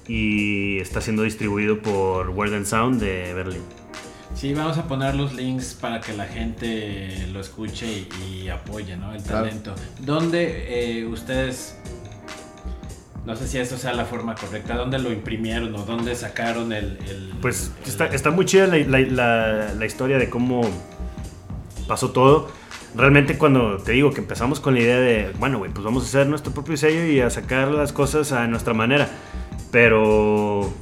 y está siendo distribuido por Word and Sound de Berlín. Sí, vamos a poner los links para que la gente lo escuche y, y apoye, ¿no? El Claro. talento. ¿Dónde eh, ustedes, no sé si esto sea la forma correcta, dónde lo imprimieron o dónde sacaron el... el- Pues el- está, está muy chida la, la- la- la historia de cómo pasó todo. Realmente cuando te digo que empezamos con la idea de, bueno, güey, pues vamos a hacer nuestro propio sello y a sacar las cosas a nuestra manera. Pero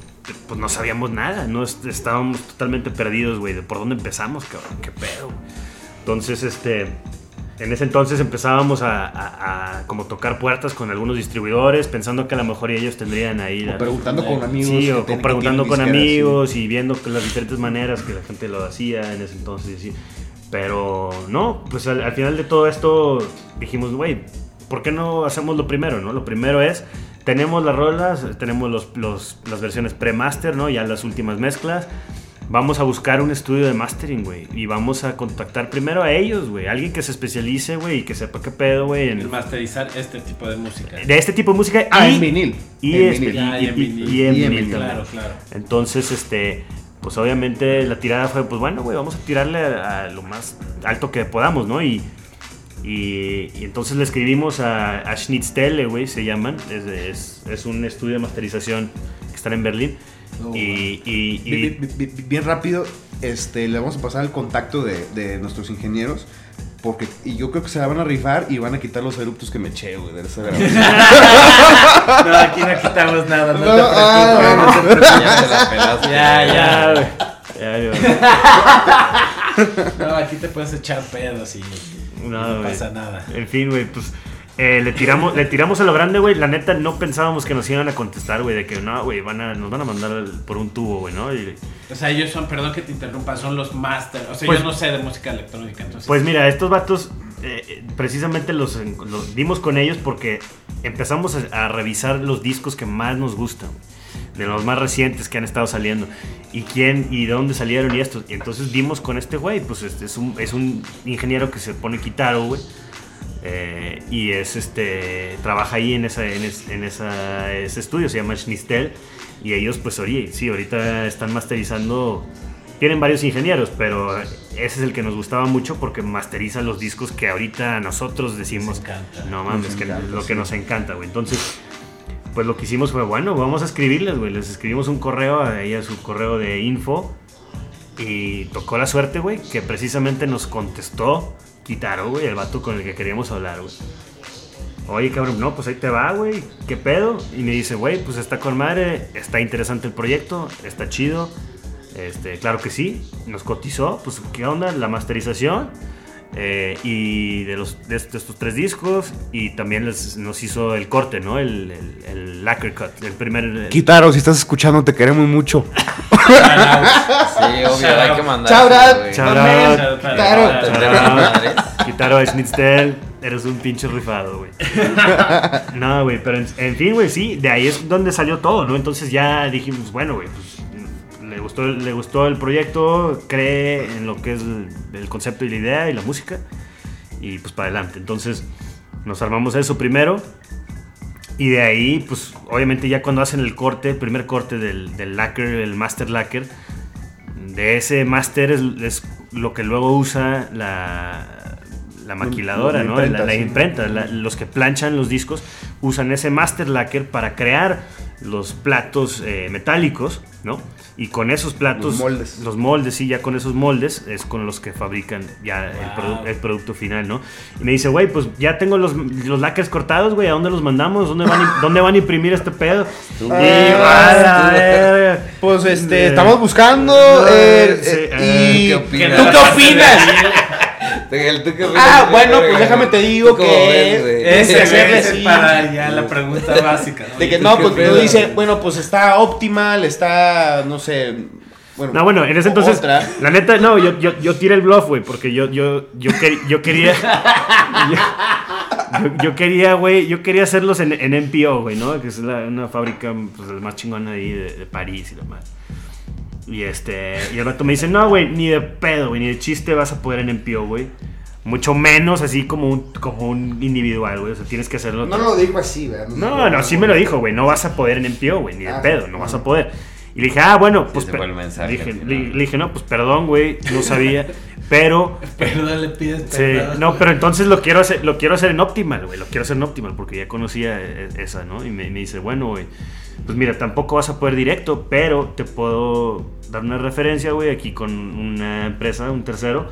pues no sabíamos nada, no Est- estábamos totalmente perdidos, güey, de por dónde empezamos, cabrón, qué pedo. Entonces, este, en ese entonces empezábamos a, a- a como tocar puertas con algunos distribuidores, pensando que a lo mejor ellos tendrían ahí... O la- preguntando con amigos. Sí, o, preguntando con sí. amigos y viendo las diferentes maneras que la gente lo hacía en ese entonces y así. Pero no, pues al, al final de todo esto dijimos, güey, ¿por qué no hacemos lo primero, no? Lo primero es tenemos las rolas, tenemos los, los- las versiones pre-master, ¿no? Ya las últimas mezclas. Vamos a buscar un estudio de mastering, güey. Y vamos a contactar primero a ellos, güey. Alguien que se especialice, güey, y que sepa qué pedo, güey. en- El masterizar este tipo de música. De este tipo de música. Ah, y, en vinil. Y, En espe- vinil. Ya, y- y en y- vinil. y en vinil. Claro, claro. Entonces, este, pues obviamente la tirada fue, pues bueno, güey, vamos a tirarle a, a lo más alto que podamos, ¿no? Y, y, y entonces le escribimos a, a Schnitztelle, güey, se llaman. Es, es, es un estudio de masterización que están en Berlín. Oh, y, y- y- Bi- bi- bi- bi- Bien rápido, este, le vamos a pasar el contacto de, de nuestros ingenieros. Porque y yo creo que se la van a rifar y van a quitar los eruptos que me eché, güey, de esa grabación. No, aquí no quitamos nada, no, No, te ah, preocupes, no, no te preocupes. Ya te la pelaste. Ya, ya, güey. Ya, güey. No, aquí te puedes echar pedos y No, no, pasa nada. En fin, güey, pues eh, le, tiramos, le tiramos a lo grande, güey. La neta, no pensábamos que nos iban a contestar, güey, de que no, güey, van a, nos van a mandar por un tubo, güey, ¿no? Y- O sea, ellos son, perdón que te interrumpa, son los master. O sea, Pues- yo no sé de música electrónica, entonces. Pues mira, estos vatos eh, precisamente los, los dimos con ellos porque empezamos a, a revisar los discos que más nos gustan, de los más recientes que han estado saliendo y quién y de dónde salieron y estos. Y entonces dimos con este güey, pues este es un, es un ingeniero que se pone guitarro, güey. eh, y es este trabaja ahí en esa en, es- en esa, ese estudio se llama Schnistel y ellos pues oye sí ahorita están masterizando tienen varios ingenieros, pero ese es el que nos gustaba mucho porque masteriza los discos que ahorita nosotros decimos, Nos no mames, que encanta, lo que sí. nos encanta, güey. Entonces, pues lo que hicimos fue, bueno, vamos a escribirles, güey. Les escribimos un correo a ella, su correo de info. Y tocó la suerte, güey, que precisamente nos contestó Kitaro, güey, el vato con el que queríamos hablar, güey. Oye, cabrón, no, pues ahí te va, güey. ¿Qué pedo? Y me dice, güey, pues está con madre, está interesante el proyecto, está chido. Este, claro que sí, nos cotizó, pues qué onda, la masterización eh, y de, los, de, de estos tres discos y también les, nos hizo el corte, ¿no? El, el, el lacquer cut, el primer... el- Kitaro, si estás escuchando, te queremos mucho. Sí, obvio, hay que mandar. Madres. Kitaro Schnitzel, eres un pinche rifado, güey. No, güey, pero en, en fin, güey, sí, de ahí es donde salió todo, ¿no? Entonces ya dijimos, bueno, güey, pues gustó, le gustó el proyecto, cree en lo que es el, el concepto y la idea y la música, y pues para adelante. Entonces nos armamos eso primero. Y de ahí, pues obviamente ya cuando hacen el corte, el primer corte del, del lacquer, el master lacquer, de ese master es, es lo que luego usa la, la maquiladora, la ¿no? La- imprenta, la sí. imprenta. Los que planchan los discos usan ese master lacquer para crear los platos eh, metálicos, ¿no? Y con esos platos, Los moldes. los moldes, sí, ya con esos moldes es con los que fabrican ya el, produ- el producto final, ¿no? Y me dice, güey, pues ya tengo los, los lacquers cortados, güey, ¿a dónde los mandamos? ¿Dónde van, a- ¿Dónde van a imprimir este pedo? Y. Pues este, Eh, estamos buscando. no, eh, sí, eh, eh, y- ¿qué opinas? ¿Tú qué opinas? ¿Tú? Ah, bueno, pues déjame te digo ¿Tú que- hacerle así. para ya la pregunta básica. ¿no? De que ¿Tú no, pues pedo? no dice, bueno, pues está optimal, está, no sé. Bueno, No, bueno, en ese entonces, Otra. la neta, no, yo, yo, yo tiré el bluff, güey, porque yo, yo, yo, quer- yo quería, yo, quería, güey, yo quería hacerlos en, en NPO, güey, ¿no? Que es la- una fábrica, pues, la más chingona ahí de, de París y demás. Y este, y el vato me dice, no, güey, ni de pedo, güey, ni de chiste vas a poder en NPO, güey. Mucho menos así como un, como un individual, güey, o sea, tienes que hacerlo. No lo dijo así, ¿verdad? No, no, sí me lo dijo, güey. No vas a poder en MPO, güey, ni de Ah, pedo, sí. no vas a poder. Y le dije, ah, bueno, pues. se per- fue el mensaje le dije, al le- le dije, no, pues perdón, güey, no sabía. pero. Perdón, le pides sí, perdón. no, pero entonces lo quiero hacer, lo quiero hacer en Optimal, güey. Lo quiero hacer en Optimal porque ya conocía eh, esa, ¿no? Y me, me dice, bueno, güey. Pues mira, tampoco vas a poder directo, pero te puedo dar una referencia, güey, aquí con una empresa, un tercero,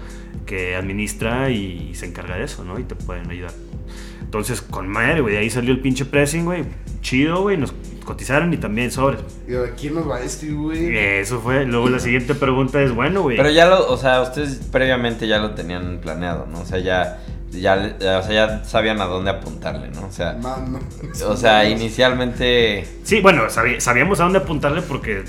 que administra y, se encarga de eso, ¿no? Y te pueden ayudar. Entonces, con madre, güey, de ahí salió el pinche pressing, güey. Chido, güey, nos cotizaron y también sobres. Y ahora, ¿quién nos va a este, güey? eso fue. Luego la siguiente pregunta es, bueno, güey. Pero ya lo, o sea, ustedes previamente ya lo tenían planeado, ¿no? O sea, ya, ya, ya- o sea, ya sabían a dónde apuntarle, ¿no? O sea, Mano. o sea, inicialmente Sí, bueno, sabíamos a dónde apuntarle porque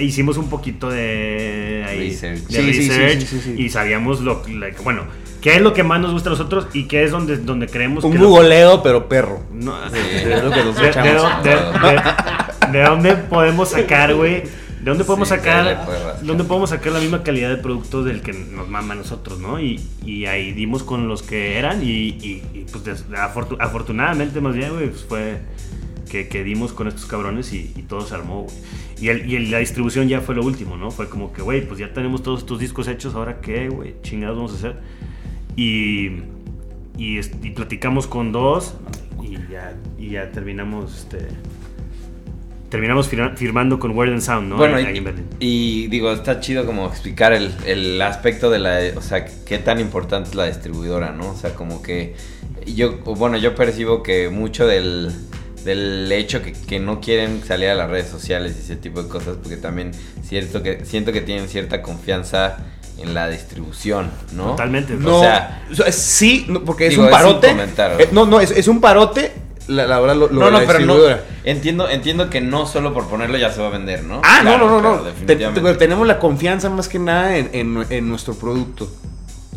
hicimos un poquito de, ahí, Research. de Sí, sí, sí, research sí, sí, sí. y sabíamos lo like, bueno, qué es lo que más nos gusta a nosotros y qué es donde, donde creemos Un que... lo- googleo, pero perro. no, Sí. Es lo que nos de, de- echamos. de- de- de dónde podemos sacar, güey. ¿De dónde podemos Sí, sacar? ¿Dónde podemos sacar la misma calidad de producto del que nos mama a nosotros, no? Y, y ahí dimos con los que eran y, y- y, pues afortunadamente más bien, güey, pues fue que, que dimos con estos cabrones y, y todo se armó, güey. Y, el, y el- la distribución ya fue lo último, ¿no? Fue como que, güey, pues ya tenemos todos estos discos hechos, ¿ahora qué, güey? Chingados vamos a hacer. Y, y, platicamos con dos y ya, y ya terminamos, este... Terminamos firma- firmando con Word and Sound, ¿no? Bueno, y, digo, está chido como explicar el, el aspecto de la, o sea, qué tan importante es la distribuidora, ¿no? O sea, como que yo, bueno, yo percibo que mucho del, del hecho que, que no quieren salir a las redes sociales y ese tipo de cosas, porque también cierto que, siento que tienen cierta confianza en la distribución, ¿no? Totalmente. No, O sea, sí, no, porque es digo, un es un parote. Eh, no, no, es, es un parote. La, la verdad, lo, lo no, no, la pero no. distribuidora. Entiendo, entiendo que no solo por ponerlo ya se va a vender, ¿no? Ah, Claro, no, no, no, claro, no. Te- tenemos la confianza más que nada en, en- en nuestro producto.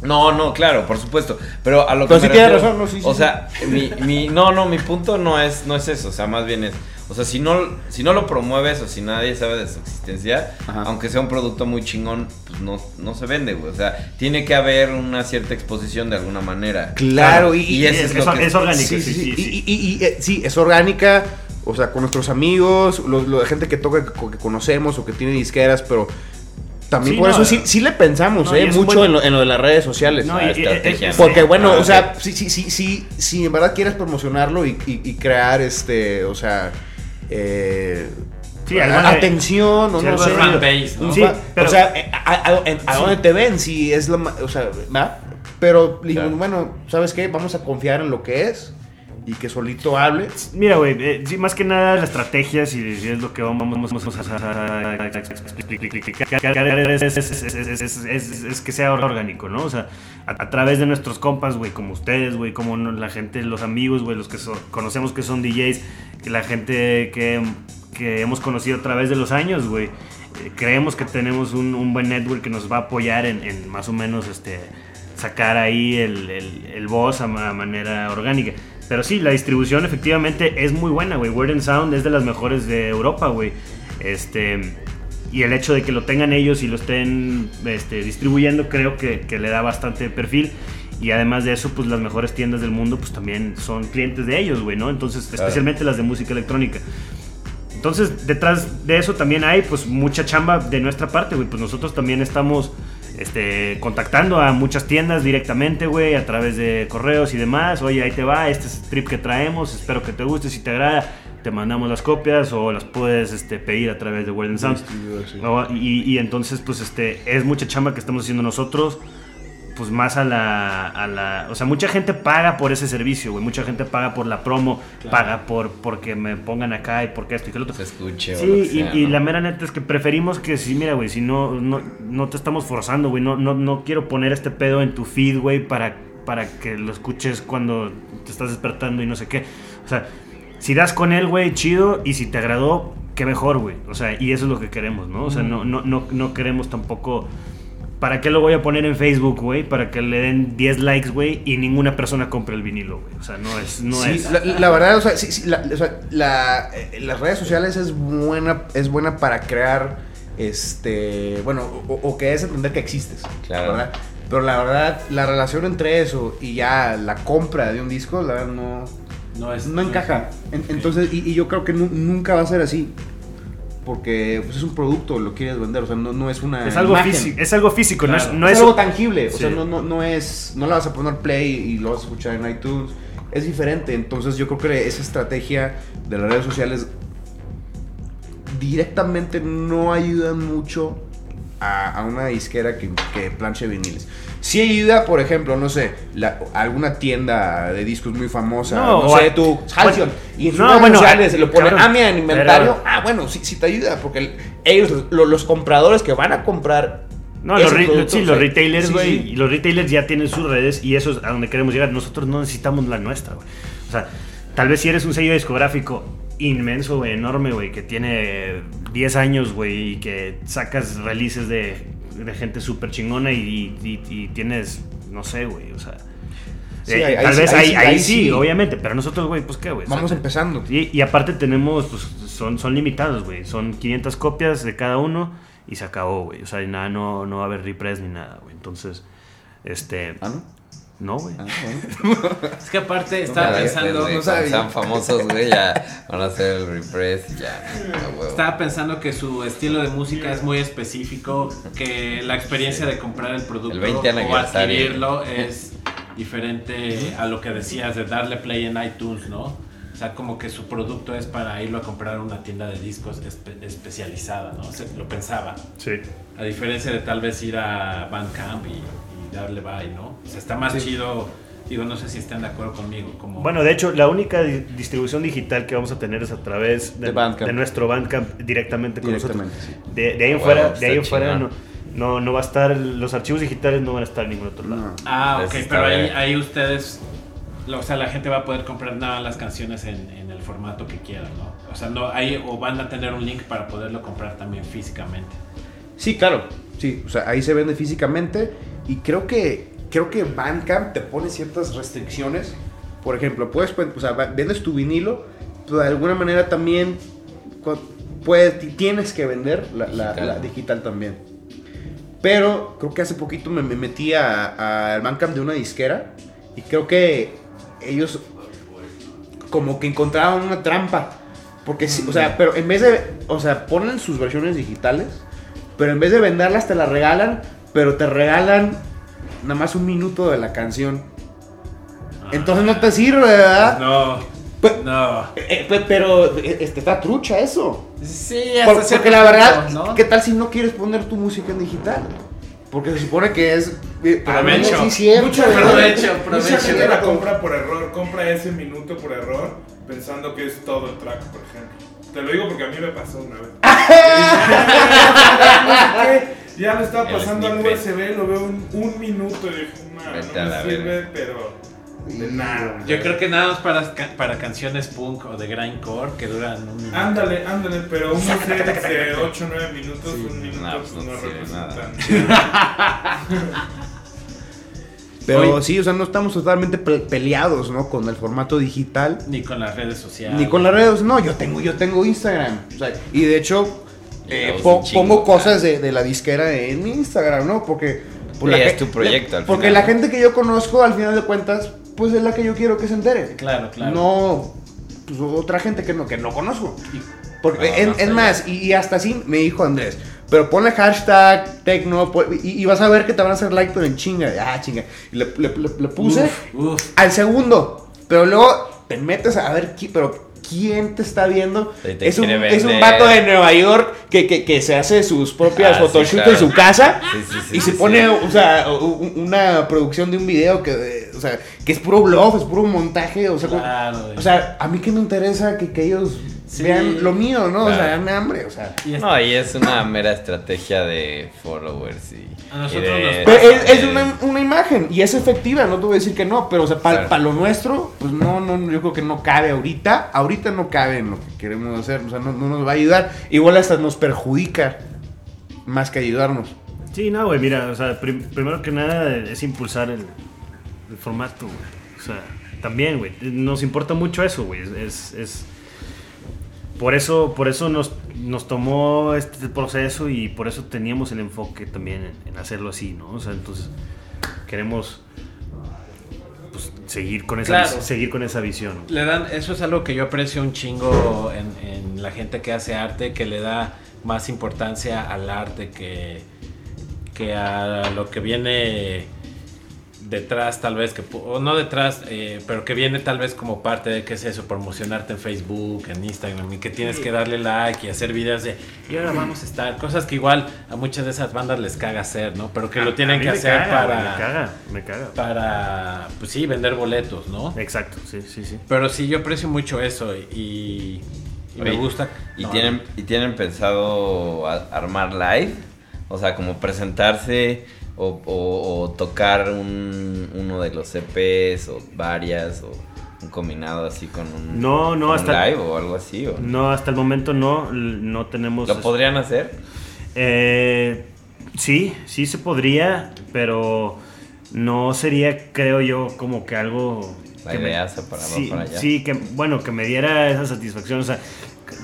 No, no, claro, por supuesto. Pero a lo Pero que sí me tienes razón, no, sí, sí, O sí. sea, mi, mi, no, no, mi punto no es, no es eso. O sea, más bien es. O sea, si no, si no lo promueves o si nadie sabe de su existencia, Ajá. aunque sea un producto muy chingón, pues no, no se vende, güey. O sea, tiene que haber una cierta exposición de alguna manera. Claro, y, y ese es, lo que. es orgánico, Sí, sí, sí, sí, sí. sí. Y, y- y, eh, sí, es orgánica. O sea, con nuestros amigos, lo, lo de gente que toca, que, que conocemos o que tiene disqueras, pero también Sí, por no, eso sí, sí le pensamos, no, eh, mucho buen- en, lo, en lo de las redes sociales. No, y- y- estrategia, es- ¿no? Porque bueno, Ah, o sea, sí, sí, sí, sí, si en verdad quieres promocionarlo y, y- y crear este, o sea, eh, Sí, a- atención o sí, no sé. fanbase, ¿no? Sí, pero- o sea, eh, a, a- dónde te ven, si es la, o sea, ¿va? Pero Claro. bueno, ¿sabes qué? Vamos a confiar en lo que es y que solito hable. Mira, güey, eh, más que nada la estrategia, si, si es lo que vamos, vamos a explicar, es, que sea orgánico, ¿no? O sea, a, través de nuestros compas, güey, como ustedes, güey, como la gente, los amigos, güey, los que conocemos que son DJs, la gente que, que hemos conocido a través de los años, güey. eh, creemos que tenemos un, buen network que nos va a apoyar en, más o menos este sacar ahí el, el, el voz a, ma- manera orgánica. Pero sí, la distribución efectivamente es muy buena, güey. Word and Sound es de las mejores de Europa, güey. Este, y el hecho de que lo tengan ellos y lo estén este, distribuyendo creo que, que le da bastante perfil. Y además de eso, pues las mejores tiendas del mundo pues también son clientes de ellos, güey, ¿no? Entonces, especialmente las de música electrónica. Entonces, detrás de eso también hay pues mucha chamba de nuestra parte, güey. Pues nosotros también estamos este, contactando a muchas tiendas directamente, güey, a través de correos y demás. Oye, ahí te va, este es el trip que traemos, espero que te guste, si te agrada, te mandamos las copias o las puedes este, pedir a través de Word and Sound. O- y, y entonces, pues, este, es mucha chamba que estamos haciendo nosotros pues más a la, a la... O sea, mucha gente paga por ese servicio, güey. Mucha gente paga por la promo, paga por porque me pongan acá y porque esto y que lo otro. Se escuche. o Sí, lo que y, sea, y ¿no? la mera neta es que preferimos que si, mira, güey, si no, no, no te estamos forzando, güey, no, no, no quiero poner este pedo en tu feed, güey, para, para que lo escuches cuando te estás despertando y no sé qué. O sea, si das con él, güey, chido, y si te agradó, qué mejor, güey. O sea, y eso es lo que queremos, ¿no? O sea, no, no, no, no queremos tampoco... ¿Para qué lo voy a poner en Facebook, güey? Para que le den 10 likes, güey, y ninguna persona compre el vinilo, güey. O sea, no es... No Sí, es la, la verdad, o sea, sí, sí, la- o sea, la- eh, las redes sociales es buena, es buena para crear, este, bueno, o, o que es entender que existes, Claro. ¿verdad? Pero la verdad, la relación entre eso y ya la compra de un disco, la verdad no, No es. no encaja. En- entonces, y, y yo creo que nu- nunca va a ser así. Porque pues, es un producto, lo quieres vender, o sea, no, no es una es algo imagen. físico, es algo físico, no es, Claro. no es, es algo tangible, o sea, no, no, no es, no le vas a poner play y lo vas a escuchar en iTunes, es diferente, entonces yo creo que esa estrategia de las redes sociales directamente no ayuda mucho a, a una disquera que, que planche viniles. Sí ayuda, por ejemplo, no sé, la- alguna tienda de discos muy famosa, No, no, o sé, tú, Halcyon, y en sus no, bueno, sociales se lo pone, cabrón, ah, mira, en inventario, pero- ah, bueno, sí, sí te ayuda, porque el- ellos, lo- los compradores que van a comprar No, los, producto, sí, o los retailers, sí, güey, sí. y los retailers ya tienen sus redes y eso es a donde queremos llegar. Nosotros no necesitamos la nuestra, güey. O sea, tal vez si eres un sello discográfico inmenso, güey, enorme, güey, que tiene 10 años, güey, y que sacas releases de, de gente súper chingona y, y- y tienes, no sé, güey, o sea. Sí, eh, ahí- tal ahí vez sí- ahí, ahí- ahí ahí sí, sí. obviamente, pero nosotros, güey, pues qué, güey. O sea, Vamos empezando. y, y aparte tenemos, pues son, son limitados, güey. Son 500 copias de cada uno y se acabó, güey. O sea, nada, no, no va a haber repress ni nada, güey. Entonces, este... Ah, ¿no? No, güey. Ah, bueno. Es que aparte estaba pensando, no sabía. sean famosos, güey, ya van a hacer el repress y ya. estaba pensando que su estilo de música es muy específico, que la experiencia de comprar el producto El 20 o adquirirlo es diferente a lo que decías de darle play en iTunes, ¿no? O sea, como que su producto es para irlo a comprar a una tienda de discos espe- especializada, ¿no? Se- lo pensaba. Sí. A diferencia de tal vez ir a Bandcamp y darle buy, ¿no? O sea, está más chido. Digo, no sé si están de acuerdo conmigo. Como... Bueno, de hecho, la única di- distribución digital que vamos a tener es a través de, De nuestro Bandcamp directamente con Directamente, nosotros. sí. De, de ahí en fuera, de ahí en fuera no, no, no va a estar, los archivos digitales no van a estar en ningún otro lado. No. Ah, ok, está pero ahí, ahí ustedes, o sea, la gente va a poder comprar nada las canciones en, en el formato que quieran, ¿no? O sea, no, ahí o van a tener un link para poderlo comprar también físicamente. Sí, claro. Sí, o sea, ahí se vende físicamente y creo que creo que Bandcamp te pone ciertas restricciones. Por ejemplo, puedes, pues, o sea, vendes tu vinilo, pero de alguna manera también puedes, ti- tienes que vender la, la- Digital. la digital también. Pero creo que hace poquito me, me metí a- al Bandcamp de una disquera y creo que ellos como que encontraron una trampa. Porque sí, o sea, pero en vez de, o sea, ponen sus versiones digitales, pero en vez de venderlas te las regalan, pero te regalan nada más un minuto de la canción. Entonces no te sirve, ¿verdad? No, no. eh, pe- pero eh, este, está trucha eso. Sí, Por- porque la verdad, ¿qué tal si no quieres poner tu música en digital? Porque se supone que es... eh, pero Provecho. sí, Mucha ¿verdad? Provecho, Mucha provecho. gente la compra por error, compra ese minuto por error, pensando que es todo el track, por ejemplo. Te lo digo porque a mí me pasó una vez. No ya lo estaba pasando al. USB, lo veo un, un minuto y dije, "Nah, Vete a no la me sirve, verga". pero de nada. Yo creo que nada más para, para canciones punk o de grindcore que duran un minuto. Ándale, ándale, pero un set de 8 o 9 minutos, un minuto Nah, pues pues, no no, sirve nada. Pero Oye. sí, o sea, no estamos totalmente pe- peleados, ¿no? Con el formato digital. Ni con las redes sociales. Ni con las redes, no, yo tengo, yo tengo Instagram. o sea, y de hecho, eh, po- chingo, pongo cosas de, de la disquera en mi Instagram, ¿no? Porque. por Sí, la es tu proyecto, al Porque final, la gente que yo conozco, al final de cuentas, pues es la que yo quiero que se entere. Claro, claro. No, pues otra gente que no, que no conozco. Porque, No, es, no es sé. más, y, y hasta así me dijo Andrés, pero ponle hashtag tecno y, y vas a ver que te van a hacer like, pero en chinga. Ah, chinga. Y le, le- le- le puse Uf, uf. al segundo, pero luego te metes a ver, pero ¿quién te está viendo? Te Es un, es un vato de Nueva York que, que, que se hace sus propias Ah, sí, photoshoots claro. en su casa Sí, sí, sí, y sí, se pone, o sea, una producción de un video que, o sea, que es puro bluff, es puro montaje, o sea, como- o sea, a mí que me interesa que, que ellos Sí. vean lo mío, ¿no? O sea, dame hambre, o sea. Y No, y es una mera estrategia de followers y. A nosotros de- nos pasa es, es de- una, una imagen y es efectiva, no te voy a decir que no, pero o sea, para Claro. lo nuestro, pues no, no, yo creo que no cabe ahorita, ahorita no cabe en lo que queremos hacer, o sea, no, no nos va a ayudar, igual hasta nos perjudica más que ayudarnos. Sí, no, güey, mira, o sea, prim- primero que nada es impulsar el, el formato, güey. O sea, también, güey, nos importa mucho eso, güey. Es, es- por eso, por eso nos, nos tomó este proceso y por eso teníamos el enfoque también en, en hacerlo así, ¿no? O sea, entonces queremos pues, seguir con esa Claro. seguir con esa visión. Le dan, eso es algo que yo aprecio un chingo en, en la gente que hace arte, que le da más importancia al arte que, que a lo que viene detrás tal vez, que, pu- o no detrás, eh, pero que viene tal vez como parte de, ¿qué es eso? Promocionarte en Facebook, en Instagram, y que tienes que darle like y hacer videos de, y ahora vamos a estar, cosas que igual a muchas de esas bandas les caga hacer, ¿no? Pero que lo tienen que hacer caga, para, me caga, me caga. para, pues sí, vender boletos, ¿no? Exacto, sí, sí, sí. Pero sí, yo aprecio mucho eso y, y me gusta. ¿Y, no, tienen, ¿Y tienen pensado a- armar live? O sea, como presentarse o, o- o tocar un, uno de los EPs o varias o un combinado así con un, No, no, un hasta- live o algo así. ¿o? No, hasta el momento no, no tenemos... ¿Lo podrían hacer? Eh, sí, sí se podría, pero no sería, creo yo, como que algo... La que me- idea se para, sí, para allá. sí, que bueno, que me diera esa satisfacción, o sea,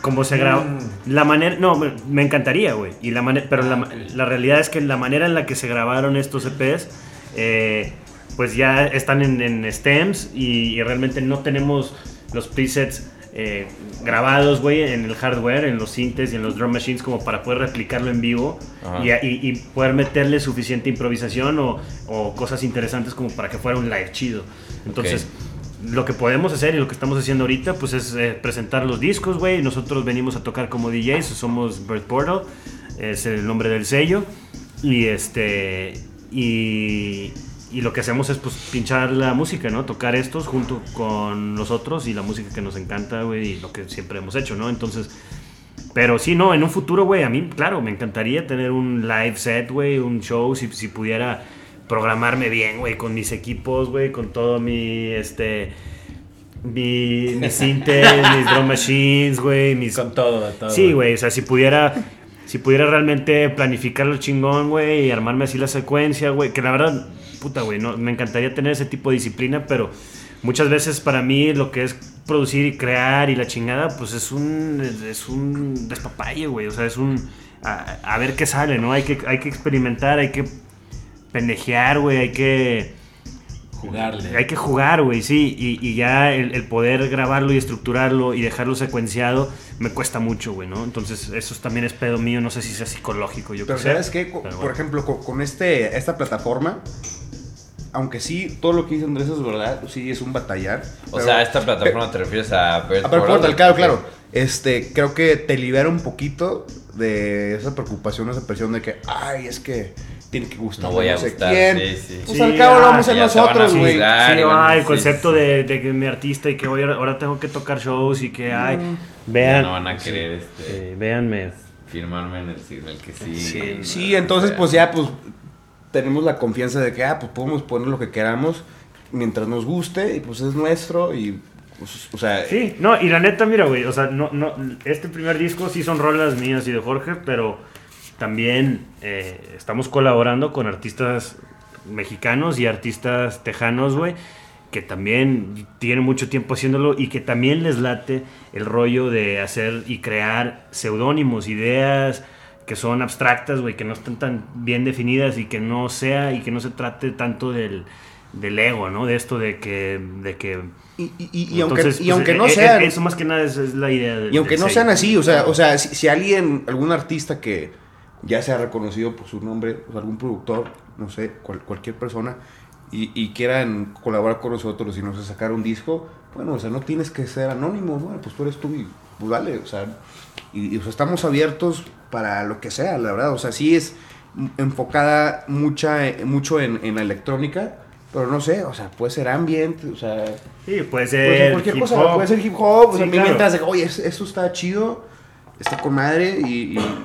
como se grabó, Mm. la manera, no, me- encantaría, güey, y la manera, pero la, Ah, la realidad es que la manera en la que se grabaron estos EPs, eh, pues ya están en, en stems y, y realmente no tenemos los presets eh, grabados, güey, en el hardware, en los synths y en los drum machines como para poder replicarlo en vivo y- y poder meterle suficiente improvisación o, o cosas interesantes como para que fuera un live chido. Entonces, lo que podemos hacer y lo que estamos haciendo ahorita, pues es eh, presentar los discos, güey. Nosotros venimos a tocar como DJs, somos Bird Portal, es el nombre del sello. Y este. Y, y lo que hacemos es pues pinchar la música, ¿no? Tocar estos junto con nosotros y la música que nos encanta, güey, y lo que siempre hemos hecho, ¿no? Entonces. Pero sí, no, en un futuro, güey, a mí, claro, me encantaría tener un live set, güey, un show, si, si pudiera programarme bien, güey, con mis equipos, güey, con todo mi, este, mi, mis synths, mis drum machines, güey, mis... Con todo, todo. Sí, güey, o sea, si pudiera, si pudiera realmente planificarlo chingón, güey, y armarme así la secuencia, güey, que la verdad, puta, güey, no, me encantaría tener ese tipo de disciplina, pero muchas veces para mí lo que es producir y crear y la chingada, pues es un, es un despapalle, güey, o sea, es un, a, a ver qué sale, ¿no? Hay que, hay que experimentar, hay que pendejear, güey, hay que... Jugarle. Hay que jugar, güey, sí. Y, y ya el, el poder grabarlo y estructurarlo y dejarlo secuenciado me cuesta mucho, güey, ¿no? Entonces, eso también es pedo mío. No sé si sea psicológico, yo Pero sé. ¿sabes qué? Pero Por bueno. ejemplo, co- con, este, esta plataforma, aunque sí, todo lo que dice Andrés es verdad, sí es un batallar. O pero- sea, esta plataforma te refieres a Bird A ver, Portal? Portal, claro, claro. Este, creo que te libera un poquito de esa preocupación, esa presión de que, ay, es que tiene que gustar. No voy a sé gustar, quién. sí, sí. Pues Sí, al cabo lo ah, vamos a nosotros, güey. Sí, ah, el concepto sí. de, de que mi artista y que voy a- ahora tengo que tocar shows y que, ay, Mm. Ya vean. no van a querer este, eh, véanme. firmarme en el signo el que sí. Sí, Sí, entonces pues ya pues tenemos la confianza de que ah, pues podemos poner lo que queramos mientras nos guste y pues es nuestro y pues, o sea, Sí, no, y la neta, mira, güey, o sea, no, no, este primer disco sí son rolas mías y de Jorge, pero también eh, estamos colaborando con artistas mexicanos y artistas tejanos, güey, que también tienen mucho tiempo haciéndolo y que también les late el rollo de hacer y crear seudónimos, ideas que son abstractas, güey, que no están tan bien definidas y que no sea y que no se trate tanto del, del ego, ¿no? De esto de que, de que y, y- y- y aunque, no sean Eso más que nada es, es la idea y aunque no sello. sean así, o sea, o sea, si, si alguien, algún artista que ya sea reconocido por su nombre, o sea, algún productor, no sé, cual- cualquier persona, y, y quieran colaborar con nosotros y nos sé, sacar un disco, bueno, o sea, no tienes que ser anónimo, bueno, pues tú eres tú y pues dale, o sea, y, y, o sea, estamos abiertos para lo que sea, la verdad, o sea, sí es enfocada mucha, mucho en, en la electrónica, pero no sé, o sea, puede ser ambient, o sea, Sí, puede puede ser. cualquier hip cosa, hop. puede ser hip hop, o Sí, sea, me claro. que, oye, es- eso está chido, está con madre y, y,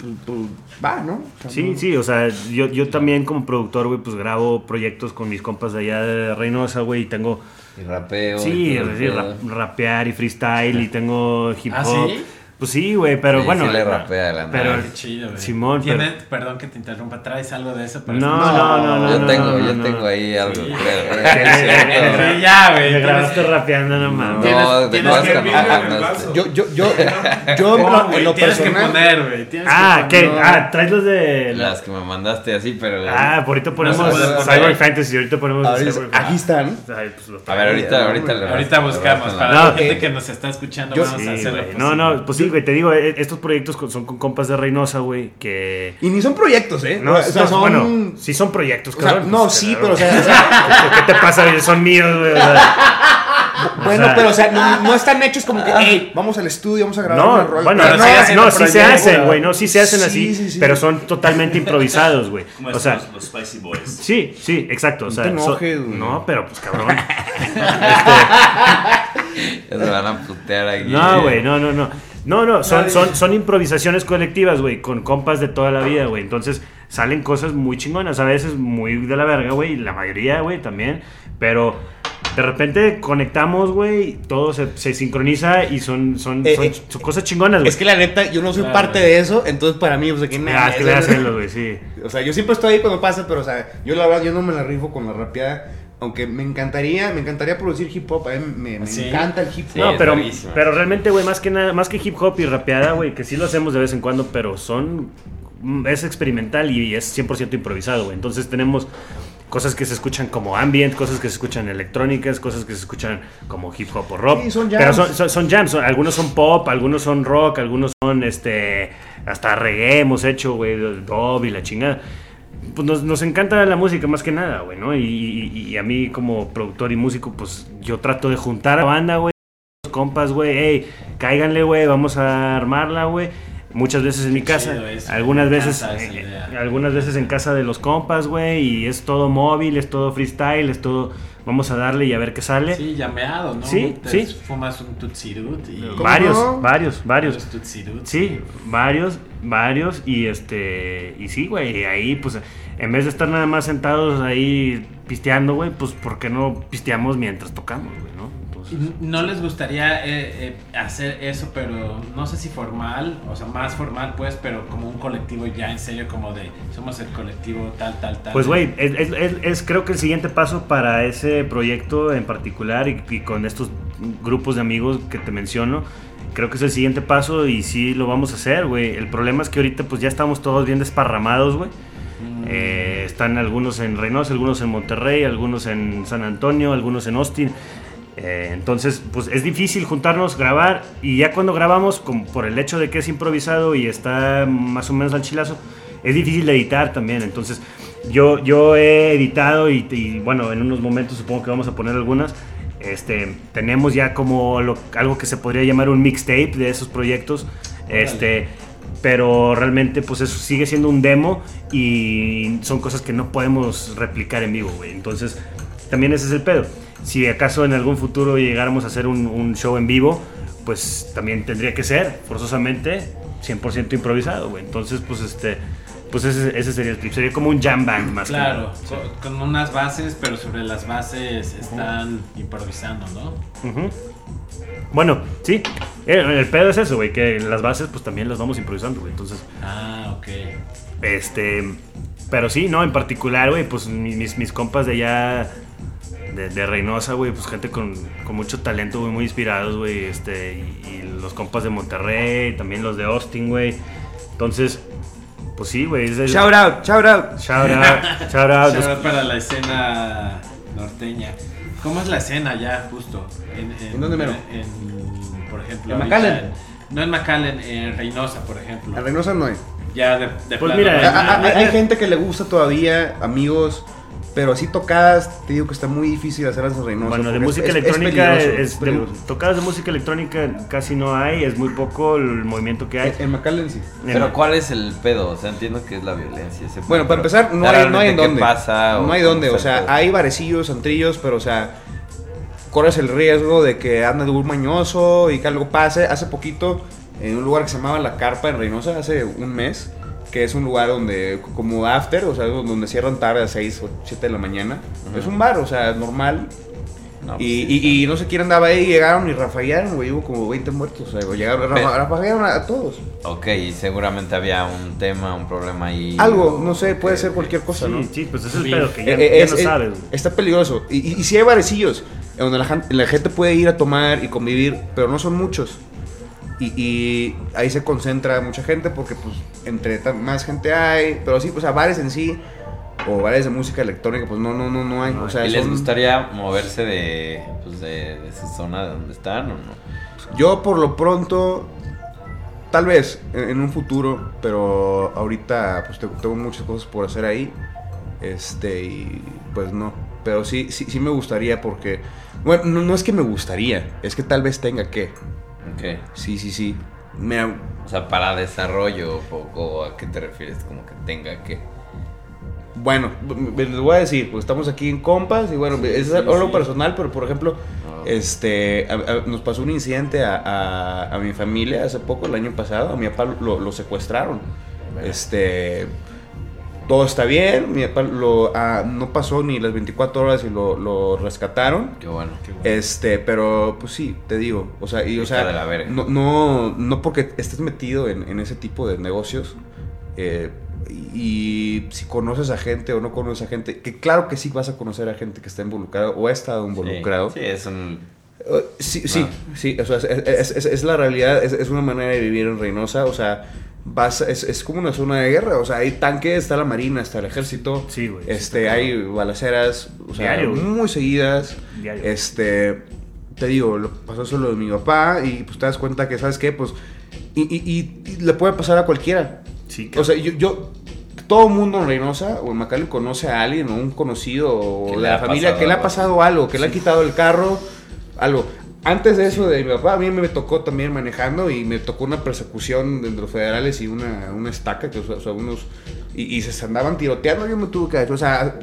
pues, pues, va, ¿no? O sea, Sí, no- sí, o sea, yo, yo también como productor, güey, pues grabo proyectos con mis compas de allá de Reynosa, güey, y tengo... Y rapeo. Sí, y rapear y freestyle y tengo hip ¿Ah, hop. sí? Pues sí, güey, pero Sí, bueno. sí le rapea la pero. Qué chido, güey. Simón, ¿Tiene- Perdón que te interrumpa, ¿traes algo de eso? para No, no, no, no, Yo no, tengo, no, yo no. tengo ahí algo, Sí. creo. eh, Sí, ya, güey. Me grabaste rapeando, no mames. Tienes- No, vaso. Yo, yo, yo, yo en lo, tienes que poner, güey. tienes que Ah, ¿qué? Ah, traes los de... la- Las que me mandaste así, pero. Ah, ahorita ponemos No se puede poner. Cyber Fantasy, ahorita ponemos ahorita- aquí están. Pues A ver, ahorita, ahorita. Ahorita buscamos. Para la- gente eh, que nos está escuchando, vamos a hacer lo güey. posible. No, no, pues sí, güey, te digo, eh, estos proyectos son con compas de Reynosa, güey, que... Y ni son proyectos, ¿eh? No, o sea, no, son... bueno, sí son proyectos, o sea, cabrón. no, pues, sí, claro. pero o sea, o sea, ¿Qué te pasa? güey? Son míos, güey. o sea, bueno, o sea, pero o sea, no, no están hechos como que, hey, vamos al estudio, vamos a grabar una No, rola. bueno, no, sí hacen no, sí se hacen, güey, no, sí se hacen Sí, así, sí, sí. pero son totalmente improvisados, güey. Como O estos, sea, los, los Spicy Boys. sí, sí, exacto. O sea, te enojes, no, pero pues cabrón. Ya se van a putear aquí. No, güey, no, no, no. No, no, son, Nadie- son, son improvisaciones colectivas, güey, con compas de toda la vida, güey. Entonces salen cosas muy chingonas, a veces muy de la verga, güey, la mayoría, güey, también. Pero, de repente conectamos, güey, todo se, se sincroniza y son, son, Eh, son, eh, son cosas chingonas, güey. Es que la neta, yo no soy Claro, parte de eso, entonces para mí, pues de que Ah, nada. es que voy a hacerlo, güey, sí. O sea, yo siempre estoy ahí cuando pasa, pero o sea, yo la verdad, yo no me la rifo con la rapeada. Aunque me encantaría, me encantaría producir hip hop, a mí me, me Sí. encanta el hip hop. Sí, no, pero, pero realmente, güey, más que nada, más que hip hop y rapeada, güey, que sí lo hacemos de vez en cuando, pero son. mm, Es experimental y es 100% improvisado, güey. Entonces tenemos cosas que se escuchan como ambient, cosas que se escuchan electrónicas, cosas que se escuchan como hip hop o rock. Sí, son Pero jams. son, son, son jams, son- algunos son pop, algunos son rock, algunos son este hasta reggae hemos hecho, güey, dub y la chingada. Pues nos, nos encanta la música más que nada, güey, ¿no? Y, y- y a mí como productor y músico, pues yo trato de juntar a la banda, güey, compas, güey, hey, cáiganle, güey, vamos a armarla, güey. Muchas veces en mi casa, eso, algunas veces, eh, algunas veces en casa de los compas, güey, y es todo móvil, es todo freestyle, es todo, vamos a darle y a ver qué sale. Sí, llameado, ¿no? Sí, Te sí. Fumas un tutsirut y... ¿Cómo Varios, no? varios, varios. Tutsirut. Sí, varios, varios y este y sí, güey, ahí pues en vez de estar nada más sentados ahí pisteando, güey, pues ¿por qué no pisteamos mientras tocamos, güey, no? Y ¿No les gustaría eh, eh, hacer eso, pero no sé si formal, o sea, más formal pues, pero como un colectivo ya en serio, como de somos el colectivo tal, tal, tal? pues güey, es, es- es- es creo que el siguiente paso para ese proyecto en particular y, y con estos grupos de amigos que te menciono, creo que es el siguiente paso y sí lo vamos a hacer, güey. El problema es que ahorita pues ya estamos todos bien desparramados, güey. Mm, Eh, están algunos en Reynosa, algunos en Monterrey, algunos en San Antonio, algunos en Austin. Eh, entonces, pues es difícil juntarnos, grabar y ya cuando grabamos, como por el hecho de que es improvisado y está más o menos al chilazo, es difícil de editar también. Entonces, yo, yo he editado y, y, bueno, en unos momentos supongo que vamos a poner algunas. Este, tenemos ya como lo- algo que se podría llamar un mixtape de esos proyectos. Este, pero realmente pues eso sigue siendo un demo y son cosas que no podemos replicar en vivo, güey. Entonces, también ese es el pedo. Si acaso en algún futuro llegáramos a hacer un, un show en vivo, pues también tendría que ser forzosamente 100% improvisado, güey. Entonces, pues este pues ese, ese sería el clip, sería como un jam band más que Claro, nada. Sí. con, con unas bases, pero sobre las bases están improvisando, ¿no? Bueno, sí, el, el pedo es eso, güey, que las bases pues también las vamos improvisando, güey. Entonces, Ah, ok. Este, pero sí, no, en particular, güey, pues mi- mis, mis compas de allá, de, de Reynosa, güey, pues gente con, con mucho talento, güey, muy inspirados, güey, este, y, y los compas de Monterrey, también los de Austin, güey. Entonces, pues sí, güey. Shout out, shout out. Shout out, shout out. Shout out para la escena norteña. ¿Cómo es la escena ya, justo? En, ¿En dónde mero? en, por ejemplo, ¿En McAllen? en- no en McAllen, en Reynosa, por ejemplo. A Reynosa no hay. Ya de, de Pues plano, mira, no hay Ah, ah, nada. Hay, hay gente que le gusta todavía, amigos, pero así tocadas, te digo que está muy difícil hacerlas en Reynosa. Bueno, de música es- electrónica, es, peligroso, es de- peligroso. tocadas de música electrónica casi no hay, es muy poco el movimiento que hay. En- En McAllen sí. Pero ¿cuál es el pedo? O sea, entiendo que es la violencia. ese Bueno, para empezar, no hay, no hay en dónde. ¿Qué pasa? no hay dónde, o sea, hay barecillos, antrillos, pero o sea, corres el riesgo de que ande de un mañoso y que algo pase. Hace poquito, en un lugar que se llamaba La Carpa en Reynosa, hace un mes, que es un lugar donde, como after, o sea, donde cierran tarde a 6 o 7 de la mañana. Es un bar, o sea, normal. No, pues y, sí, y, y no sé quién andaba ahí, llegaron y rafaguearon, güey, hubo como 20 muertos, o sea, güey, llegaron, Pero- rafa- rafaguearon a, a todos. Ok, y seguramente había un tema, un problema ahí. Algo, no sé, puede ok, ser cualquier cosa, ¿no? Sí, sí, pues es el Sí. pedo, que ya, Eh, eh, ya es- no es- sabes. güey. Está peligroso. Y, y, y sí hay barecillos donde la gente puede ir a tomar y convivir, pero no son muchos. Y, y ahí se concentra mucha gente porque pues entre más gente hay, pero sí, pues a bares en sí o bares de música electrónica, pues no, no, no, no hay. O sea, ¿Y les gustaría moverse de, pues, de, de esa zona de donde están o no? Yo por lo pronto, tal vez en, en un futuro, pero ahorita pues te- tengo muchas cosas por hacer ahí. Este, y pues no. Pero sí, sí, sí me gustaría porque... Bueno, no, no es que me gustaría, es que tal vez tenga que. Ok. Sí, sí, sí. Me, O sea, para desarrollo, poco, ¿a qué te refieres? Como que tenga que. bueno, les voy a decir, pues estamos aquí en compas y bueno, es sí, algo sí. personal, pero por ejemplo, Ah. este, a- a- nos pasó un incidente a, a- a mi familia hace poco, el año pasado, a mi papá lo, lo secuestraron. Este, todo está bien, mi papá lo, ah, no pasó ni las 24 horas y lo, lo rescataron. Qué bueno. Este, pero pues sí, te digo, o sea, y o sea, de la verga. no, no, no porque estés metido en, en ese tipo de negocios, eh, y, si conoces a gente o no conoces a gente, que claro que sí vas a conocer a gente que está involucrado o ha estado involucrado. Sí, sí, es un. Eh, Sí, sí, sí, o sea, es, es- es- es la realidad, es, es una manera de vivir en Reynosa, o sea, vas, es, es como una zona de guerra, o sea, hay tanques, está la marina, está el ejército, Sí, güey, este, hay balaceras, o sea, Diario, güey. muy seguidas, Diario. este, te digo, lo pasó solo de mi papá y pues te das cuenta que, ¿sabes qué? Pues, y, y- y- y le puede pasar a cualquiera, Sí, o sea, yo, yo todo el mundo en Reynosa o en McAllen conoce a alguien o un conocido o de la familia pasado que le ha pasado algo, que le ha quitado el carro, algo. Antes de eso de mi papá, a mí me tocó también manejando y me tocó una persecución de los federales y una, una estaca, que, o sea, unos... Y, y se andaban tiroteando, yo me tuve que... O sea,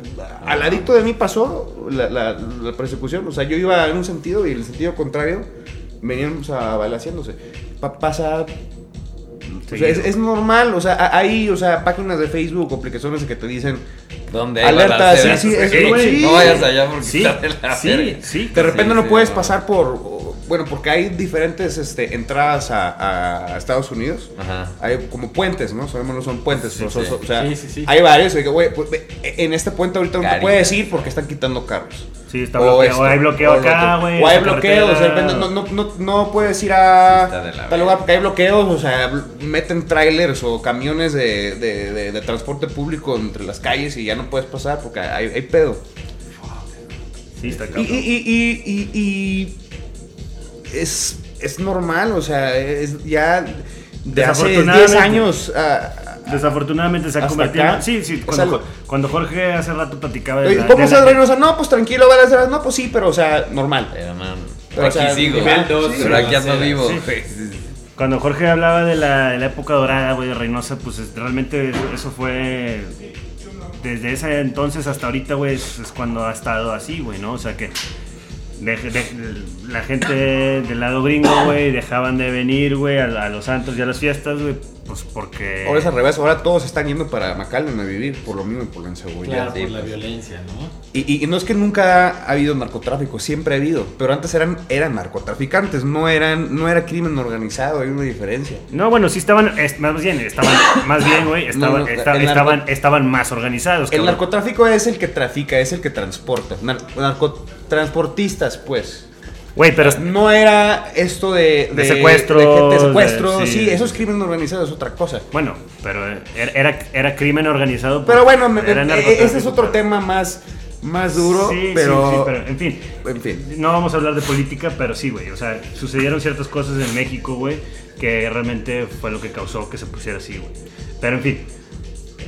al ladito de mí pasó la, la- la persecución. O sea, yo iba en un sentido y en el sentido contrario venían o sea, balaseándose. Pa- pasa o sea, es, es normal, o sea, hay, o sea, páginas de Facebook, aplicaciones que te dicen, ¿Dónde hay Alerta, sí, sí, es- Sí. No vayas allá porque Sí, está de la sí, verga. sí. de repente Sí, no sí, puedes no. pasar por, bueno, porque hay diferentes este, entradas a, a Estados Unidos. Ajá. Hay como puentes, ¿no? Sabemos no son puentes, pero son- sí. son- o sea, Sí, sí, sí. hay varios. y que, güey, pues, ve, en este puente ahorita no te puedes ir porque están quitando carros. Sí, está O bloqueado. esto, O hay bloqueo o acá, güey. O hay bloqueos, o sea, no, no, no, no puedes ir a Sí, está de la tal lugar porque hay bloqueos, o sea, meten trailers o camiones de, de- de- de transporte público entre las calles y ya no puedes pasar porque hay, hay pedo. Sí, está Y, cabrón. y, y, y- y- y es, es normal, o sea, es ya de hace 10 Desafortunadamente. años. ah, Desafortunadamente se ha ¿Hasta convertido. acá? Sí, sí. Cuando, Jorge hace rato platicaba de la. ¿Cómo de estás, la- Reynosa? No, pues tranquilo, balaceras. No, pues sí, pero, o sea, normal. Pero, man, Pero, aquí o sea, sigo. nivel dos, pero aquí ando vivo. Sí. Cuando Jorge hablaba de la, de la época dorada, güey, de Reynosa, pues es- realmente eso fue. Desde ese entonces hasta ahorita, güey, es, es cuando ha estado así, güey, ¿no? O sea que. De- de- la gente del lado gringo, güey, dejaban de venir, güey, a, a los santos y a las fiestas, güey, pues porque. Ahora es al revés, ahora todos están yendo para McAllen a vivir por lo mismo y por la inseguridad. Claro, por la pues. violencia, ¿no? Y, y- y no es que nunca ha habido narcotráfico, siempre ha habido, pero antes eran, eran narcotraficantes, no eran no era crimen organizado, hay una diferencia. No, bueno, sí estaban, es- más bien, estaban, más bien, güey, estaban, No, esta- estaban, estaban más organizados. El cabrón. narcotráfico es el que trafica, es el que transporta, nar- narcotransportistas, pues. Güey, pero No era esto de, De secuestros, de gente- secuestros, de- sí. sí. eso es crimen organizado, es otra cosa. bueno, pero era, era, era crimen organizado. Pero porque bueno, eh, narcotráfico, ese es otro pero- tema más, más duro, Sí, pero, sí, sí, pero en fin. en fin. No vamos a hablar de política, pero sí, güey. O sea, sucedieron ciertas cosas en México, güey, que realmente fue lo que causó que se pusiera así, güey. Pero en fin,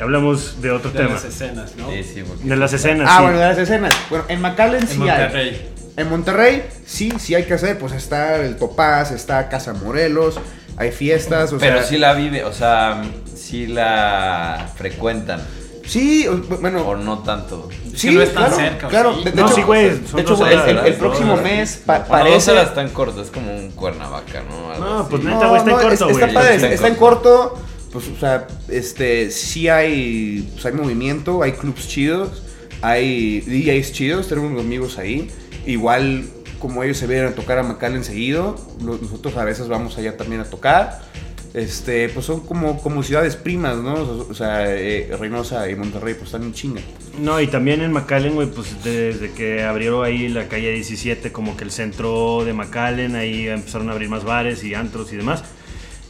hablamos de otro De tema. las escenas, ¿no? Sí, sí, porque- De las escenas. Ah, sí. bueno, de las escenas. Bueno, en McAllen En sí hay. Monterrey. En Monterrey, sí, sí hay que hacer, pues está el Topaz, está Casa Morelos, hay fiestas, o Pero sea... sí la vive, o sea, sí la frecuentan. Sí, bueno... O no tanto. Sí, no es tan claro, cerca, ¿o claro. sí? De, de No, hecho, sí, güey, de hecho, el, horas, el- el ¿verdad? próximo horas. mes pa- Bueno, dos parece... horas tan corto, es como un Cuernavaca, ¿no? Algo No, así. pues neta, güey, está en corto, es- güey. Está padre, Está está, en está en corto. Pues, o sea, este, sí hay, pues, hay movimiento, hay clubs chidos, hay DJs chidos, tenemos amigos ahí. Igual, como ellos se vienen a tocar a McAllen seguido, nosotros a veces vamos allá también a tocar. Este, pues son como, como ciudades primas, ¿no? O sea, eh, Reynosa y Monterrey, pues están en chinga. No, y también en McAllen, güey, pues desde que abrieron ahí la calle 17, como que el centro de McAllen, ahí empezaron a abrir más bares y antros y demás.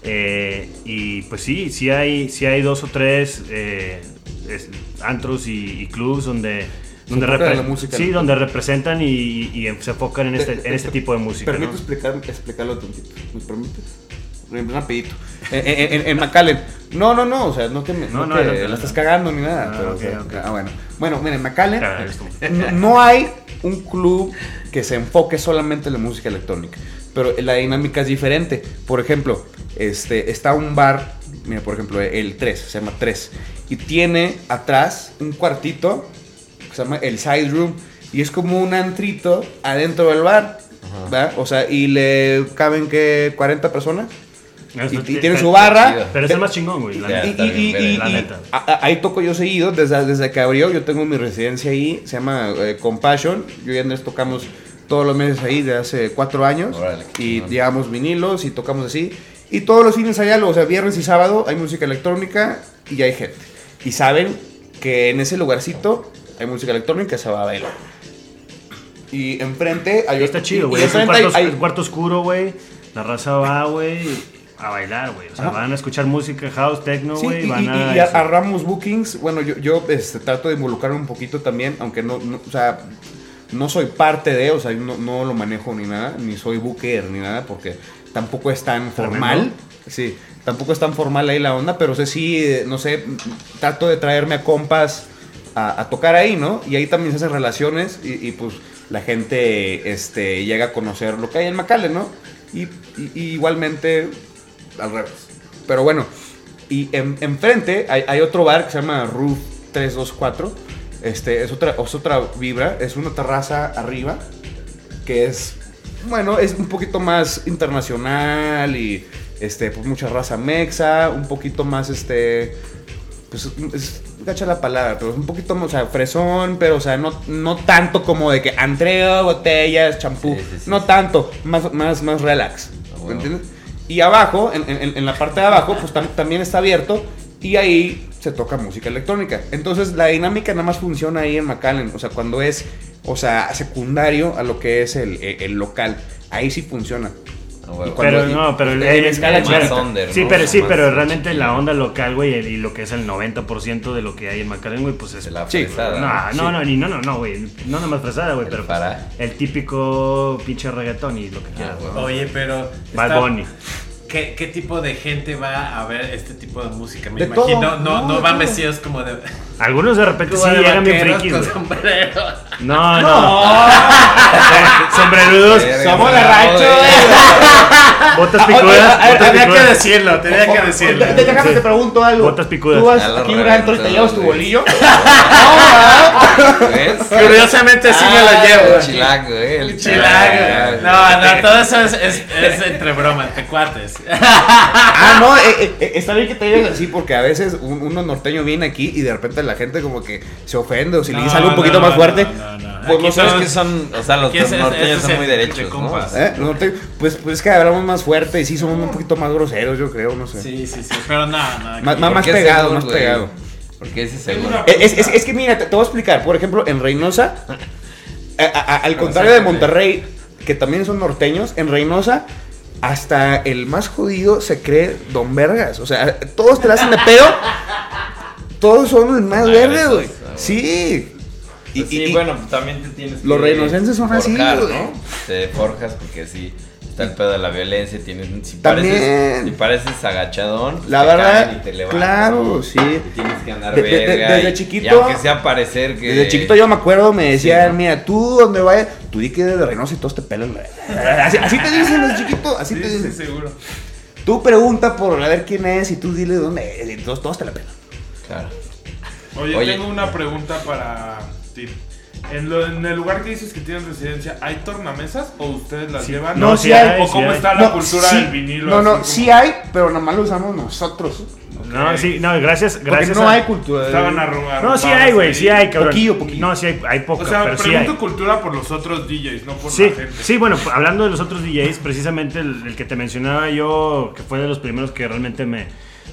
Eh, y pues sí, sí hay, sí hay dos o tres eh, es- antros y, y clubs donde... Donde, repre- música, sí, ¿no? donde representan y, y se enfocan en este, en este tipo de música. ¿Permite ¿no? explicar, explicarlo tantito? ¿Me permites? Rapidito. En, en, en- en McAllen. No, no, no, o sea, no te, No, no no, te- adelante, la estás cagando ni nada. Ah, pero, o sea, ah, bueno. Bueno, mira, en McAllen no, no hay un club que se enfoque solamente en la música electrónica. Pero la dinámica es diferente. Por ejemplo, este, está un bar, mira, por ejemplo, el 3, se llama 3. Y tiene atrás un cuartito que se llama el side room. Y es como un antrito adentro del bar. ¿verdad? O sea, y le caben que 40 personas. Y, y tiene su barra. Pero es el más chingón, güey. la Ya, neta. Y, y- bien, y- y- La neta. ahí toco yo seguido, desde, desde que abrió, yo tengo mi residencia ahí, se llama eh, Compassion, yo y Andrés tocamos todos los meses ahí de hace cuatro años, y llevamos vinilos y tocamos así, y todos los fines algo, o sea, viernes y sábado hay música electrónica y hay gente, y saben que en ese lugarcito hay música electrónica se va a bailar. Y enfrente hay está otro- chido, güey. Es un enfrente cuarto, hay- hay- es cuarto oscuro, güey. La raza va, güey, a bailar, güey. O sea, Ajá. van a escuchar música house, techno, Sí, güey. y, van y- a. y agarramos bookings. Bueno, yo, yo este, trato de involucrarme un poquito también, aunque no, no- o sea, no soy parte de, o sea, no, no lo manejo ni nada, ni soy booker ni nada, porque tampoco es tan formal. Sí, tampoco es tan formal ahí la onda, pero sé sí, no sé, trato de traerme a compas a, a tocar ahí, ¿no? Y ahí también se hacen relaciones y, y, pues la gente este, llega a conocer lo que hay en McAllen, ¿no? Y, y- y igualmente al revés. Pero bueno, y en- enfrente hay, hay otro bar que se llama Roof 324. Este, es otra, es otra vibra, es una terraza arriba que es, bueno, es un poquito más internacional y este, pues mucha raza mexa, un poquito más, este, pues es, gacha la palabra, pero es un poquito o sea, fresón, pero, o sea, no, no tanto como de que antreo, botellas, champú, Sí, sí, sí, no tanto, más, más, más relax, Ah, ¿me bueno. entiendes? Y abajo, en, en- en la parte de abajo, pues tam- también está abierto y ahí se toca música electrónica. Entonces la dinámica nada más funciona ahí en McAllen, o sea, cuando es, o sea, secundario a lo que es el, el- el local, ahí sí funciona. Ah, Pero no, pero el- escala el- chiquita. bueno, under, Sí, ¿no? pero sí, Más pero realmente la onda local, güey, y lo que es el 90% de lo que hay en McAllen, güey, pues es. De la Sí. fresada. No, no, no, ni no, no, no, güey. No nada más fresada, güey, El pero para. el típico pinche reggaetón y lo que quieras, Ah, güey. Oye, pero. Bad está- Bunny. ¿Qué, ¿Qué tipo de gente va a ver este tipo de música? Me De imagino, todo, no, no, no van vestidos como de. Algunos de repente sí llegan bien frikis, con güey. sombrero. No, no. Sombrerudos. Somos de rancho. Botas picudas. Tenía que decirlo, tenía que decirlo. De- Déjame te pregunto algo. Botas picudas. Tú vas aquí un antro y te llevas tu bolillo. ¿Ves? Curiosamente sí me Ah, lo llevo. El chilango, eh. El Chilago. No, no, todo eso es, entre bromas, entre cuates. Ah, no, eh, eh, eh, está bien que te digas así porque a veces un- uno norteño viene aquí y de repente la gente como que se ofende o si le dices algo un poquito No, más fuerte. no, no, no. pues no Sabes que son, o sea, los es- norteños es son muy de- derechos, de ¿no? compas. ¿Eh? Los norteños, pues, pues es que hablamos más fuerte y sí somos un poquito más groseros, yo creo, no sé. Sí, sí, sí. Pero no, no. aquí- Más- ¿Por más pegado, seguro, más güey? pegado. Porque ese seguro. Es, es- es que mira, te, te voy a explicar. Por ejemplo, en Reynosa, a- a- a- al contrario de Monterrey, que también son norteños, en Reynosa hasta el más jodido se cree Don Vergas. O sea, todos te la hacen de pedo. Todos son el más Ah, verde, güey. ah, güey. Sí. Y, sí, y- bueno, pues también te tienes que Los reinocenses son así, forjar, güey. ¿no? Te forjas porque sí, está el pedo de la violencia, tienes, si También. pareces, si pareces agachadón, pues La te verdad, caen y te levantan, claro, sí. Y tienes que andar De- de- de- verga desde y- chiquito- y aunque sea parecer que... Desde chiquito yo me acuerdo, me decían, Sí, ¿no? mira, tú donde vayas, tú di que eres de Reynosa y todos te pelan. Así, así te dicen desde chiquito, así Sí, te sí, dicen. seguro. Tú pregunta por a ver quién es y tú dile dónde es y todos, todos te la pelan. Claro. Oye, Oye. tengo una pregunta para ti. En, lo- en el lugar que dices que tienes residencia, ¿hay tornamesas o ustedes las Sí. llevan? No, ¿O sí hay, ¿O sí cómo hay. está la cultura sí, del vinilo? No, no, como- sí hay, pero nomás lo usamos nosotros. No, sí, no, gracias, Porque gracias. no a- hay cultura. Estaban arrugados. No, sí hay, güey, sí hay, cabrón. Poquillo, poquillo. No, sí hay, hay poca, O sea, pero pregunto hay. cultura por los otros DJs, no por Sí, la gente. sí, bueno, hablando de los otros DJs, precisamente el, el que te mencionaba yo, que fue de los primeros que realmente me,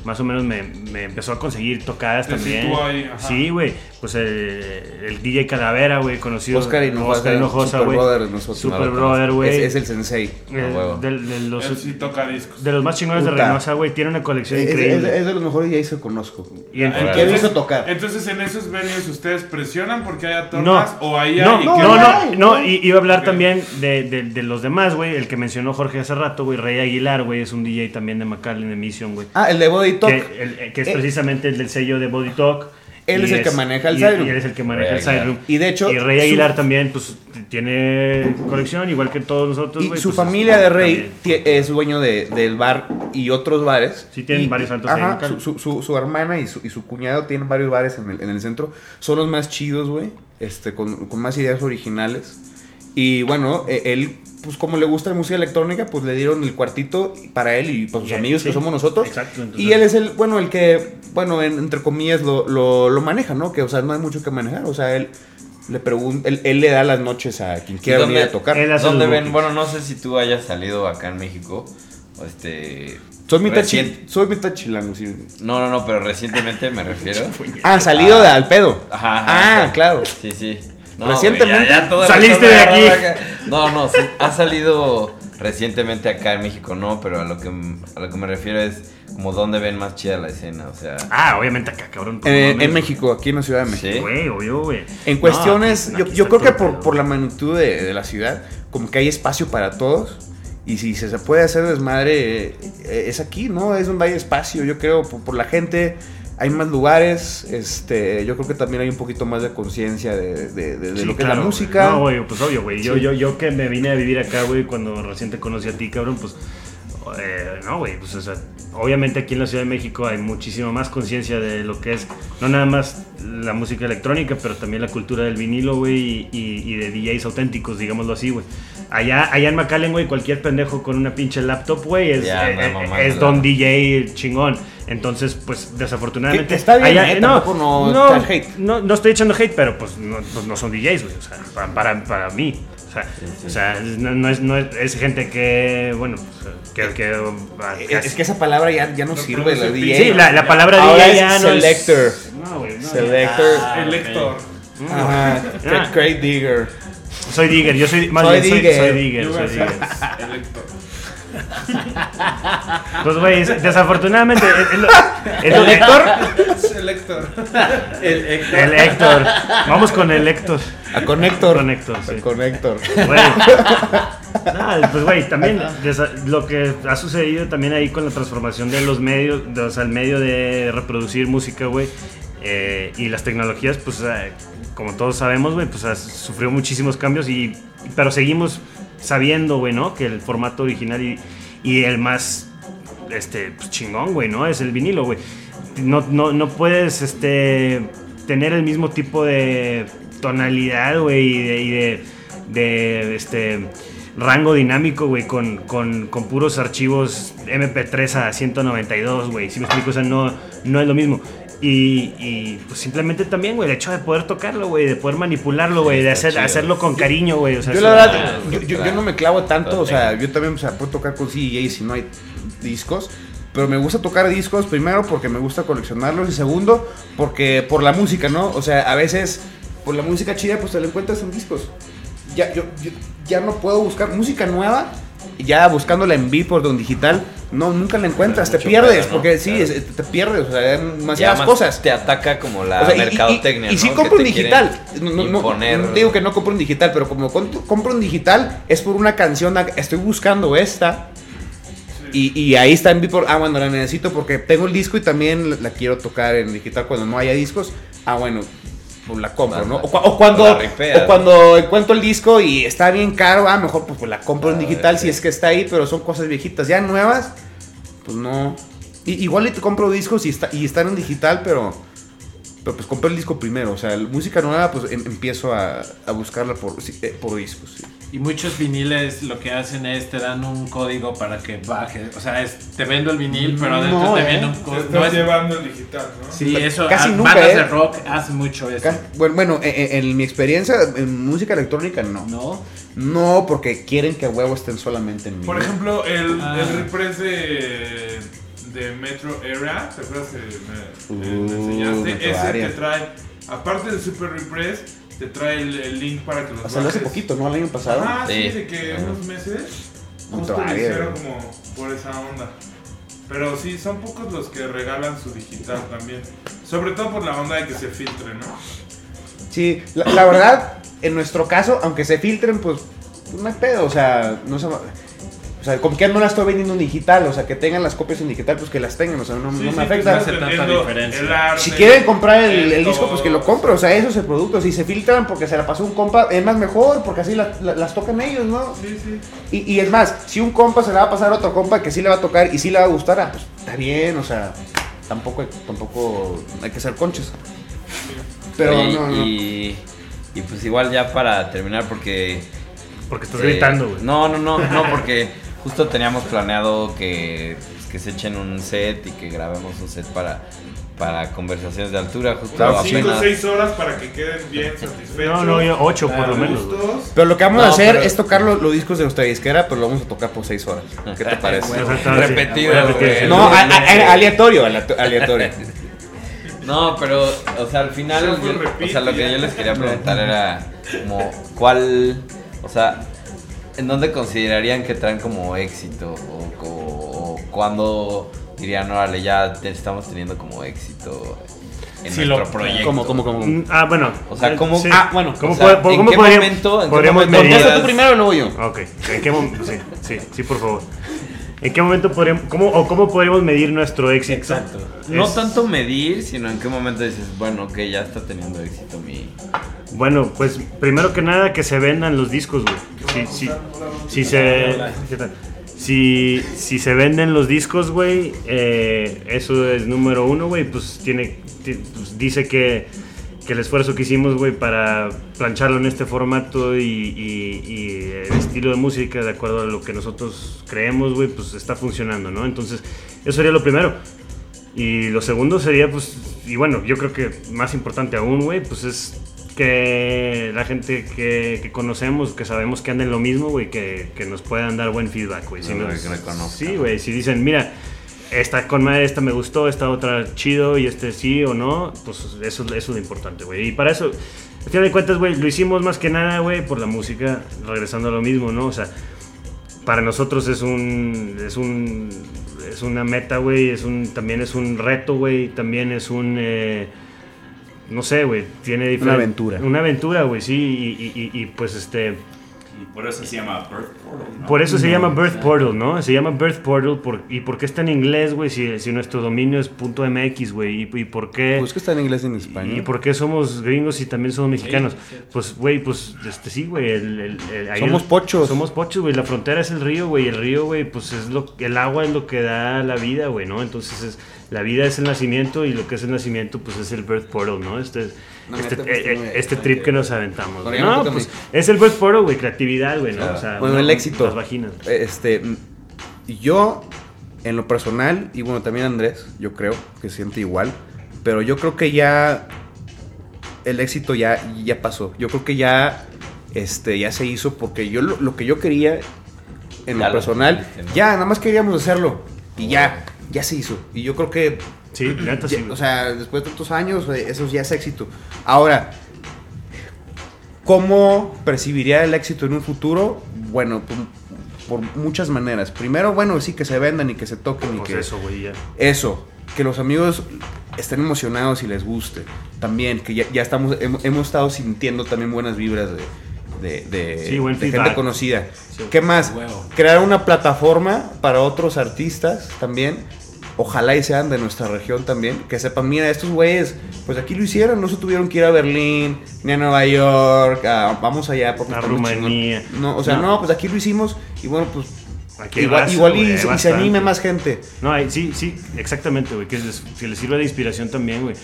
más o menos me, me empezó a conseguir tocadas también. ahí, sí, güey, pues el, el DJ Calavera, güey, conocido. Oscar Hinojosa, Oscar Hinojosa, super güey. brother de nosotros. Super No brother, güey. Es, es el sensei. Eh, del- de, los, Él sí toca discos. de los más chingones de. Reynosa, güey, tiene una colección Es, es- increíble. es de los mejores DJs que conozco. y en- Entonces- que he visto tocar. Entonces, en esos venues, ¿ustedes presionan porque haya No, tornas? ¿O ahí no, hay? no, no, hay, no, no. y- iba a hablar también de, de- de los demás, güey. El que mencionó Jorge hace rato, güey. Rey Aguilar, güey, es un DJ también de McAllen Emission, güey. Ah, el de Body Talk. Que, el- que es Eh, precisamente el del sello de Body Talk. Él Y es el que maneja el y- Sideroom. Y él es el que maneja Rey el Aguilar. Sideroom. Y de hecho, Y Rey su- Aguilar también, pues, tiene colección, igual que todos nosotros, Y güey. su pues, familia de Rey es dueño de- del bar y otros bares. Sí, tienen Y- varios en Ajá, Cali. su, su, su- su hermana y su, y su cuñado tienen varios bares en el, en el centro. Son los más chidos, güey. Este, con, con más ideas originales. Y bueno, eh, él pues como le gusta la música electrónica, pues le dieron el cuartito para él y para sus Y- amigos sí. que somos nosotros. Exacto, entonces- y él es el, bueno, el que, bueno, en- entre comillas lo, lo, lo maneja, ¿no? Que, o sea, no hay mucho que manejar. O sea, él le pregunta, él, él le da las noches a quien quiera dónde- venir a tocar. ¿Dónde ven? bookings. Bueno, no sé si tú hayas salido acá en México. o Este. Soy mitad, recien- chi- soy mitad chilango, sí. No, no, no, pero recientemente me refiero. Ah, salido de al pedo. Ajá, ajá, Ah, claro. Sí, sí. Recientemente. güey, ya- ya saliste de aquí. acá. No, no, sí, ha salido recientemente acá en México, no, pero a lo que a lo que me refiero es como dónde ven más chida la escena, o sea. Ah, obviamente acá, cabrón. Eh, no, en no, México, aquí en la Ciudad de México. Sí. Güey, obvio, güey. En No, cuestiones, aquí- yo, aquí yo está creo que por, por la magnitud de, de la ciudad, como que hay espacio para todos. Y si se, se puede hacer desmadre, eh, es aquí, ¿no? Es donde hay espacio, yo creo, por, por la gente. Hay más lugares, este, yo creo que también hay un poquito más de conciencia de, de- de- de Sí, lo que es claro, la güey. música. No, güey, pues obvio, güey. Yo, Sí. yo, yo que me vine a vivir acá, güey, cuando recién te conocí a ti, cabrón, pues. eh, no, güey, pues o sea, obviamente aquí en la Ciudad de México hay muchísimo más conciencia de lo que es, no nada más la música electrónica, pero también la cultura del vinilo, güey, y, y- y de DJs auténticos, digámoslo así, güey. Allá, allá en McAllen, güey, cualquier pendejo con una pinche laptop, güey, es, Ya, eh, anda eh, mamando, es don DJ chingón. Entonces, pues desafortunadamente. Está bien, eh, tampoco no no, echar hate. no, no estoy echando hate, pero pues no, pues, no son DJs, güey. O sea, para, para, para mí. O sea, o sea no, no es, no es, es gente que, bueno, pues, que. que Eh, es que esa palabra ya, ya no No sirve, la DJ. sí, la, la palabra Ahora DJ es ya no es- selector. No, güey, no. Selector. Ah, El lector. Ajá, Ah. Crate Digger. Soy digger, yo soy. Más Soy bien, soy, digger. soy digger. Soy digger. el. Pues, güey, es- desafortunadamente. ¿El Héctor? El lector. El Héctor. El Héctor. Vamos con el Héctor. A Connector. Con Héctor, sí. Güey. No, pues güey, también lo que ha sucedido también ahí con la transformación de los medios, de- o sea, el medio de reproducir música, güey, eh, y las tecnologías, pues eh, como todos sabemos, güey, pues sufrió muchísimos cambios y pero seguimos sabiendo, güey, ¿no? Que el formato original y, y el más este pues, chingón, güey, ¿no? Es el vinilo, güey. No, no, no puedes este tener el mismo tipo de tonalidad, güey, y de, y de, de, este rango dinámico, güey, con, con, con puros archivos MP3 a 192, güey. Si me explico, o sea, no, no es lo mismo. Y, y, pues simplemente también, güey, el hecho de poder tocarlo, güey, de poder manipularlo, güey, de hacer, hacerlo con cariño, güey. O sea, Yo la verdad, yo, yo- yo no me clavo tanto, o sea, yo también o sea, puedo tocar con CDJ si no hay discos, pero me gusta tocar discos primero porque me gusta coleccionarlos y segundo porque por la música, ¿no? O sea, a veces por la música chida pues te la encuentras en discos. Ya, yo, yo ya no puedo buscar música nueva, ya buscándola en Beatport o en digital, no, nunca la encuentras, te pierdes, pedo, ¿no? porque sí, Claro. es- te pierdes, o sea, hay Ya demasiadas más cosas. Te ataca como la O sea, y- y- mercadotecnia. Y, y sí ¿no? compro te digital. No, imponer- digo que no compro en digital, pero como compro en digital es por una canción. Estoy buscando esta. Y, y ahí está en Beatport. Ah, bueno, la necesito porque tengo el disco y también la, la quiero tocar en digital cuando no haya discos. Ah, bueno, pues la compro, ¿no? O, cua- o cuando, O cuando encuentro el disco y está bien caro, ah, mejor pues, pues la compro en Ah, digital si es que está ahí, pero son cosas viejitas. Ya nuevas, pues no. Y- igual y te compro discos y, está, y están en digital, pero, pero pues compré el disco primero. O sea, la música nueva, pues em- empiezo a, a buscarla por, sí, eh, por discos. sí. Y muchos viniles lo que hacen es te dan un código para que baje. O sea, es, te vendo el vinil, pero adentro No, te eh. viene un Te código. estás No es- llevando el digital, ¿no? sí, eso. Casi ah, nunca, bandas eh. de rock hacen mucho eso. Ca- Bueno, bueno en, en- en mi experiencia, en música electrónica, no. ¿No? No, porque quieren que a huevo estén solamente en mi. Por ejemplo, el, Ah. el repress de, de Metro Era, ¿te acuerdas que me, me- me Uh, enseñaste? Metro Ese Area. te trae, aparte del Super Repress, te trae el, el link para que los O sea, lo hace bajes. poquito, ¿no? El año pasado. Ah, sí, Sí. de que Ajá. unos meses Metro justo lo hicieron güey. como por esa onda. Pero sí, son pocos los que regalan su digital también. Sobre todo por la onda de que se filtre, ¿no? Sí, la, la verdad, en nuestro caso, aunque se filtren, pues, no hay pedo, o sea, no se va- sea, como que no las estoy vendiendo en digital, o sea, que tengan las copias en digital, pues que las tengan, o sea, no, Sí, no sí, me afecta. tanta diferencia. arte, Si quieren comprar el, disco, pues que lo compre, o sea, eso es el producto. Si se filtran porque se la pasó un compa, es más mejor, porque así la- la- las tocan ellos, ¿no? Sí, sí. Y, y es más, si un compa se la va a pasar a otro compa que sí le va a tocar y sí le va a gustar, ah, pues está bien, o sea, tampoco, hay- tampoco hay que ser conchas. Pero Oye, no, no. Y, y pues igual ya para terminar, porque Porque estás Eh, gritando, güey. No, no, no, no, porque justo teníamos planeado que, pues, que se echen un set y que grabemos un set para, para conversaciones de altura. Justo Claro, 5 o apenas. 6 horas para que queden bien satisfechos. No, no, yo ocho por a lo menos. Pero lo que vamos No, a hacer pero- es tocar los, los discos de nuestra disquera, pero lo vamos a tocar por 6 horas. ¿Qué te parece? Repetido. No, a- a- a- aleatorio, aleato- aleatorio. No, pero, o sea, al final, yo- o sea, lo que yo les quería preguntar era como, ¿cuál, o sea, en dónde considerarían que traen como éxito? O, o, o cuándo dirían, órale, ya te- estamos teniendo como éxito en Sí, nuestro lo- proyecto? ¿Cómo, cómo, cómo? Mm, Ah, bueno. O sea, ¿cómo- Sí. ah, bueno, ¿Cómo, o sea, puede- ¿en cómo qué podríamos, momento- en qué podríamos momento medir? Contesta tú primero y luego yo. Ok, ¿en qué momento? Sí, sí, sí, por favor. ¿En qué momento podríamos, cómo, o cómo podríamos medir nuestro éxito? Exacto. No tanto medir, sino en qué momento dices, bueno, ok, ya está teniendo éxito mi... Bueno, pues primero que nada que se vendan los discos, güey. Si, si, si se... Si, si se venden los discos, güey, eh, eso es número uno, güey, pues tiene, ti- pues dice que, que el esfuerzo que hicimos, güey, para plancharlo en este formato y, y- y el estilo de música de acuerdo a lo que nosotros creemos, güey, pues está funcionando, ¿no? Entonces, eso sería lo primero. Y lo segundo sería, pues, y bueno, yo creo que más importante aún, güey, pues es que la gente que, que conocemos, que sabemos que anda en lo mismo, güey, que, que nos puedan dar buen feedback, güey. Si No, nos- que sí, güey, si dicen, mira, esta con madre, esta me gustó, esta otra chido y este sí o no, pues eso, eso es lo importante, güey. Y para eso, al final de cuentas, güey, lo hicimos más que nada, güey, por la música, regresando a lo mismo, ¿no? O sea, para nosotros es un es un es una meta, güey, es un también es un reto, güey, también es un eh, no sé, güey, tiene diferente aventura. Una aventura, güey, sí, y, y- y- y, pues este por eso se llama Birth Portal, ¿no? por eso se llama Birth Portal, ¿no? Se llama Birth Portal por, y por qué está en inglés, güey, si, si nuestro dominio es .mx, güey, y, y por qué Pues que está en inglés y en español. ¿Y por qué somos gringos y también somos mexicanos? pues, güey, pues, este, sí, güey. el- el- el- ahí Somos el- pochos. Somos pochos, güey. La frontera es el río, güey. El río, güey, pues es lo el agua es lo que da la vida, güey, ¿no? Entonces, es, la vida es el nacimiento y lo que es el nacimiento, pues es el birth portal, ¿no? Este, No, este, eh, muy- este trip que nos aventamos. No, pues es el birth portal, güey. Creatividad, güey, ¿no? Claro. O sea, Bueno, no, el éxito. Las vaginas. Este, yo, en lo personal, y bueno, también Andrés, yo creo que siente igual, pero yo creo que ya el éxito ya, ya pasó. Yo creo que ya, este, ya se hizo porque yo lo, lo que yo quería en Ya lo lo personal, hiciste, ¿no? ya, nada más queríamos hacerlo y ya, ya se hizo. Y yo creo que Sí, sí. ya, güey. o sea, después de tantos años, eh, eso ya es éxito. Ahora, ¿cómo percibiría el éxito en un futuro? Bueno, por, por muchas maneras. Primero, bueno, sí, que se vendan y que se toquen y Pues que eso, güey, ya. eso, que los amigos estén emocionados y les guste. También, que ya, ya estamos, hemos, hemos estado sintiendo también buenas vibras de, de, de- Sí, buen de gente conocida. Sí. ¿Qué más? Crear una plataforma para otros artistas también. Ojalá y sean de nuestra región también. Que sepan, mira, estos güeyes, pues aquí lo hicieron. No se tuvieron que ir a Berlín, ni a Nueva York. a- vamos allá porque A Rumanía. No, o sea, No. no. pues aquí lo hicimos. Y bueno, pues Aquí igual, raza, igual y, se- y se bastante. anime más gente. No, hay- sí, sí, exactamente, güey. Que les, que les sirva de inspiración también, güey.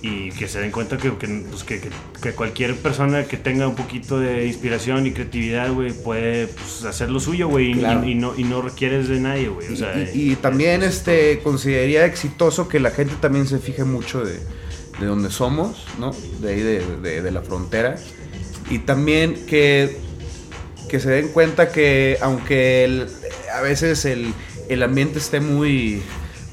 Y que se den cuenta que, que, pues, que, que- cualquier persona que tenga un poquito de inspiración y creatividad, güey, puede pues, hacer lo suyo, güey. y- Claro. Y, y no, y no requieres de nadie, güey. O sea, y, y- y eh, también es este consideraría exitoso que la gente también se fije mucho de, de donde somos, ¿no? De ahí de, de- de la frontera. Y también que, que se den cuenta que aunque el- a veces el, el ambiente esté muy,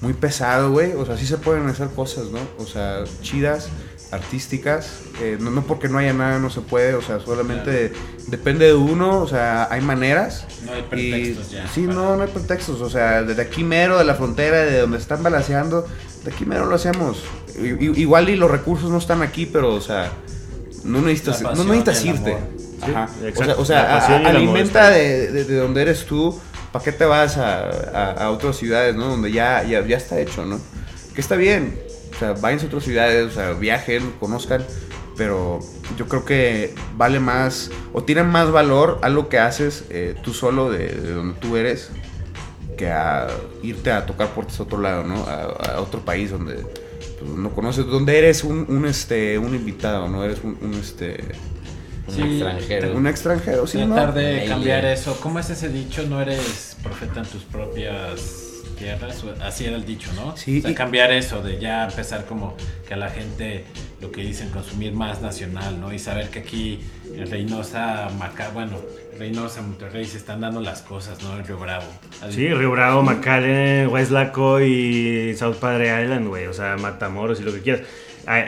muy pesado, güey, o sea, sí se pueden hacer cosas, ¿no? O sea, chidas, artísticas. eh, no, no porque no haya nada, no se puede, o sea, solamente depende de uno, o sea, hay maneras. No hay Y- pretextos ya. Sí, no, no hay pretextos. O sea, desde aquí mero, de la frontera, de donde están balanceando, de aquí mero lo hacemos. I- igual y los recursos no están aquí, pero, o sea, no necesitas, no necesitas y irte. Sí, Ajá. O sea, o sea, y a- alimenta de, de- de donde eres tú. ¿Para qué te vas a, a- otras ciudades, no? Donde ya, ya, ya está hecho, ¿no? Que está bien. O sea, váyanse a otras ciudades, o sea, viajen, conozcan. Pero yo creo que vale más, o tiene más valor algo que haces eh, tú solo de, de donde tú eres, que a irte a tocar puertas a otro lado, ¿no? A, otro país donde pues, no conoces, donde eres un, un, este, un invitado, ¿no? Eres un, un, este, Un Sí, extranjero. Un extranjero, sí, ¿no? Tratar de Alien. cambiar eso. ¿Cómo es ese dicho? No eres profeta en tus propias tierras. Así era el dicho, ¿no? Sí, O sea, y- cambiar eso de ya empezar como que a la gente lo que dicen consumir más nacional, ¿no? Y saber que aquí en Reynosa, Maca, bueno, Reynosa, Monterrey se están dando las cosas, ¿no? En Río Bravo. Así- Sí, Río Bravo, McAllen, Westlaco y South Padre Island, güey. O sea, Matamoros y lo que quieras. Ah,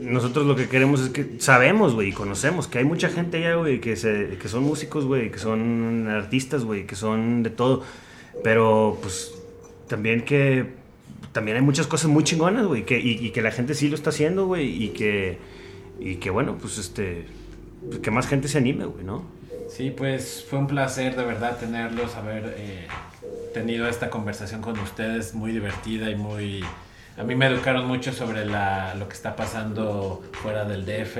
nosotros lo que queremos es que sabemos, güey, y conocemos que hay mucha gente allá, güey, que, que son músicos, güey, que son artistas, güey, que son de todo. Pero, pues, también que también hay muchas cosas muy chingonas, güey, que, y, y que la gente sí lo está haciendo, güey, y que, y que, bueno, pues, este, pues, que más gente se anime, güey, ¿no? Sí, pues fue un placer de verdad tenerlos, haber eh, tenido esta conversación con ustedes, muy divertida y muy... A mí me educaron mucho sobre la, lo que está pasando fuera del DF.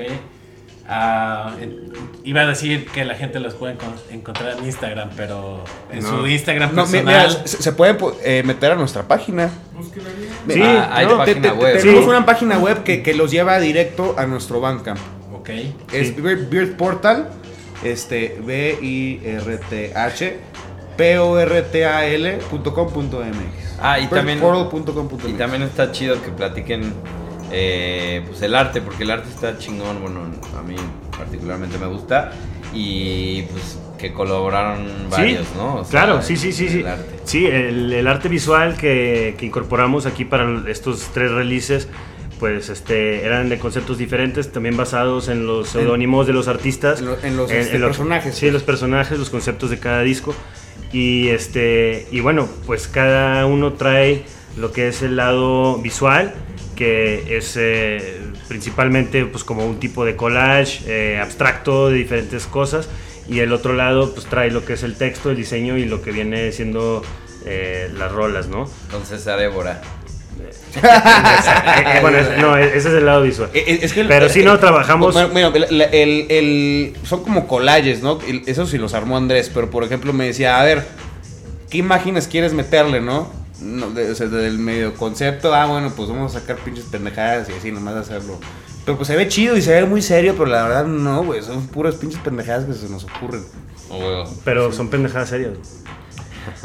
Ah, en- iba a decir que la gente los puede encon- encontrar en Instagram, pero en No. su Instagram No, personal... mira, se, se pueden eh, meter a nuestra página. Bien. Sí, Ah, hay no, página te- web. Tenemos Sí. una página web que, que los lleva directo a nuestro Bandcamp. ok. Es Sí. Beard, Beard Portal, este, B-I-R-T-H, P-O-R-T-A-L.com.mx. Ah, y también-. Y también está chido que platiquen eh, pues el arte, porque el arte está chingón, bueno, a mí particularmente me gusta. Y pues que colaboraron varios, ¿no? O sea, claro, sí, sí, sí, sí. el arte. Sí, el, el arte visual que, que incorporamos aquí para estos tres releases, pues este, eran de conceptos diferentes, también basados en los seudónimos de los artistas. en lo- en los, este, personajes. Sí, los personajes, los conceptos de cada disco. Y este y bueno, pues cada uno trae lo que es el lado visual, que es eh, principalmente pues como un tipo de collage eh, abstracto de diferentes cosas. Y el otro lado pues trae lo que es el texto, el diseño y lo que viene siendo eh, las rolas, ¿no? Con César Évora. Bueno, es- no, ese es el lado visual. Eh, es que el- Pero si el- no trabajamos... Bueno, bueno, el- el- el- son como collages, ¿no? Eso sí los armó Andrés, pero por ejemplo me decía, a ver, ¿qué imágenes quieres meterle, no? no de- o sea, del medio concepto, ah, bueno, pues vamos a sacar pinches pendejadas y así, nomás hacerlo. Pero pues se ve chido y se ve muy serio, pero la verdad no, güey, son puras pinches pendejadas que se nos ocurren. Oh. Pero son pendejadas serias.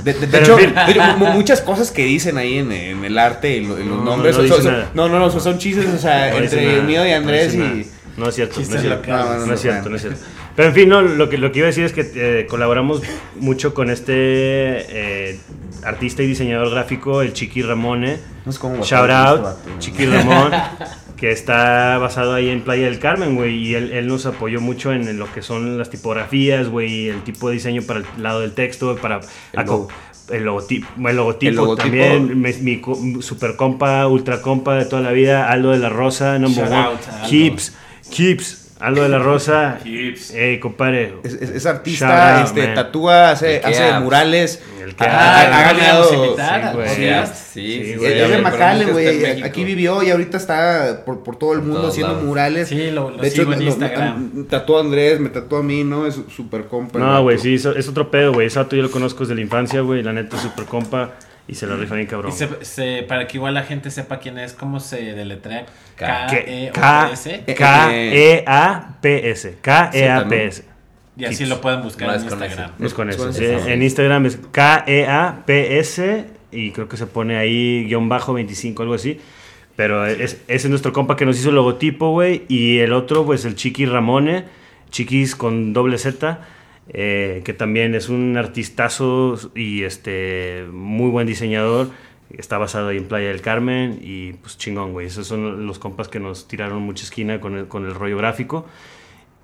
De, de- de Pero, hecho, en fin. de hecho, mu- muchas cosas que dicen ahí en, en el arte en los No, nombres. no son- dicen son- no, no, no, son, chistes, o sea, No entre nada, mío y no Andrés y... No es cierto, no es cierto. No, no, No es cierto, bueno. no es cierto. Pero en fin, no, lo, que, lo que iba a decir es que eh, colaboramos mucho con este eh, artista y diseñador gráfico, el Chiqui Ramone. No Shout out, este ¿no? Chiqui Ramón, que está basado ahí en Playa del Carmen, güey. Y él, él nos apoyó mucho en, en lo que son las tipografías, güey, el tipo de diseño para el lado del texto, para El aco- logo. el logotipo, el logotipo, El logotipo. también, mi, mi super compa, ultra compa de toda la vida, Aldo de la Rosa, number one. Keeps, Keeps, Aldo de la Rosa, eh, compadre, Es, es- es Shout artista, out, este, man. tatúa, hace, hace murales. el que Ah, Ah, ha ¿no le ganado- íbamos a invitar sí, güey. podcast? Sí, Sí, sí, güey. Es de en güey. Aquí vivió y ahorita está por, por todo el mundo haciendo lados. murales. Sí, lo- lo de hecho, en lo- Instagram. tatuó a Andrés, me tatuó a mí, ¿no? Es súper compa. No, güey, sí, es, es otro pedo, güey. Ese vato yo lo conozco desde la infancia, güey. La neta es super compa y se lo rifa bien cabrón. Y se- se- para que igual la gente sepa quién es, cómo se deletrea. K- Que- K-E-O-S. K- K-E-A-P-S. K-E-A-P-S. Y así lo pueden buscar en Instagram. Es con eso. En Instagram es K-E-A-P-S y creo que se pone ahí guion bajo 25, algo así. Pero es, ese es nuestro compa que nos hizo el logotipo, güey. Y el otro, pues el Chiqui Ramone, Chiquis con doble Z, eh, que también es un artistazo y este muy buen diseñador. Está basado ahí en Playa del Carmen y pues chingón, güey. Esos son los compas que nos tiraron mucha esquina con el, con el rollo gráfico.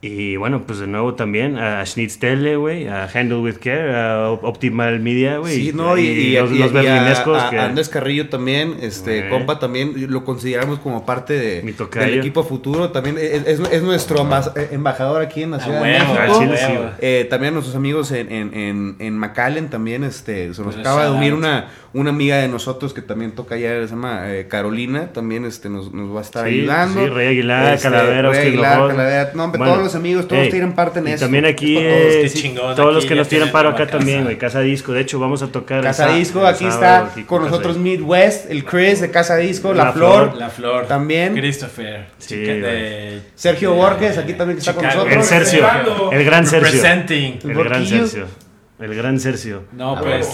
Y bueno, pues de nuevo también a Schnitz Tele, güey, a Handle with Care, a Op- Optimal Media, güey. Sí, no, y, y, los, y- los y a- berlinescos a, que... Andrés Carrillo también, este, compa también, lo consideramos como parte de, del equipo futuro, también es, es- es nuestro eh, embajador aquí en la A Ciudad de México. chile sí. Eh, también a nuestros amigos en, en, en, en McAllen también, este, se nos Pues, acaba de unir una, una amiga de nosotros que también toca allá, se llama eh, Carolina, también este, nos, nos va a estar Sí, ayudando. sí, Rey Aguilar, Este, Calavera, Rey Aguilar. Calavera, no, hombre, Bueno, todos Saludos amigos, todos Ey, tienen parte en y esto. también aquí, Todos, eh, chingón, todos los aquí que ya nos tiran tienen paro acá también, casa. güey. Casa Disco. De hecho, vamos a tocar. Casa Disco, aquí sábado está aquí con nosotros Disco. Midwest, el Chris de Casa Disco, La, La Flor, Flor. La Flor. También. Christopher. Sí, de. Sergio de- Borges, aquí también que está con nosotros. El. Cerrando. El gran. Representing. El gran. Cercio. El gran Cercio. No, pues.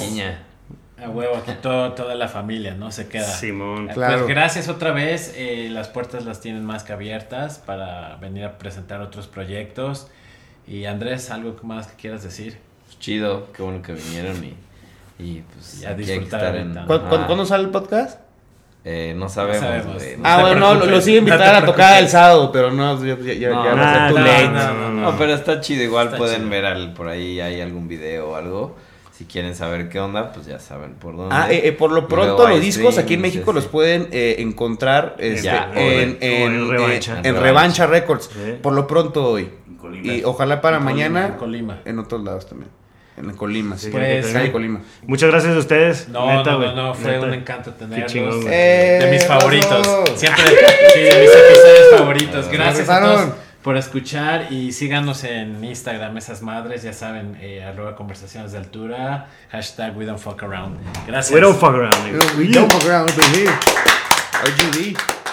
A huevo, aquí todo, toda la familia, ¿no? Se queda. Simón. Eh, Claro. Pues gracias otra vez. eh, las puertas las tienen más que abiertas para venir a presentar otros proyectos. Y Andrés, ¿algo más que quieras decir? Pues chido, qué bueno que vinieron y, y pues Y a aquí hay que disfrutar en... ¿Cu- cu-. ¿Cuándo sale el podcast? Eh, no sabemos, sabemos. güey. No Ah, bueno, no, lo, sigue no invitar te a tocar el sábado, pero no, ya, ya- ya No, va a nah, ser too no, late. no, no, No, pero está chido. Igual Está pueden chido. ver al, por ahí hay algún video o algo. Si quieren saber qué onda, pues ya saben por dónde. Ah, eh, eh, por lo pronto los discos aquí en México sí, los sí. pueden eh, encontrar este, Ya, en, correcto. en, En Revancha. en- en Revancha Records. Sí. Por lo pronto hoy. En Colima. Y ojalá para En Colima, mañana en Colima. en otros lados también. En Colima, sí. Pues, Colima. Muchas gracias a ustedes. No, neta, no, no, no, fue Neta. un encanto tenerlos. chingón. Eh, de mis favoritos. Siempre, sí, de mis episodios favoritos. Gracias a todos por escuchar y síganos en Instagram, esas madres, ya saben, eh, arroba conversaciones de altura, hashtag we don't fuck around. Gracias. We don't fuck around. nigga. We don't fuck around over here. RGB.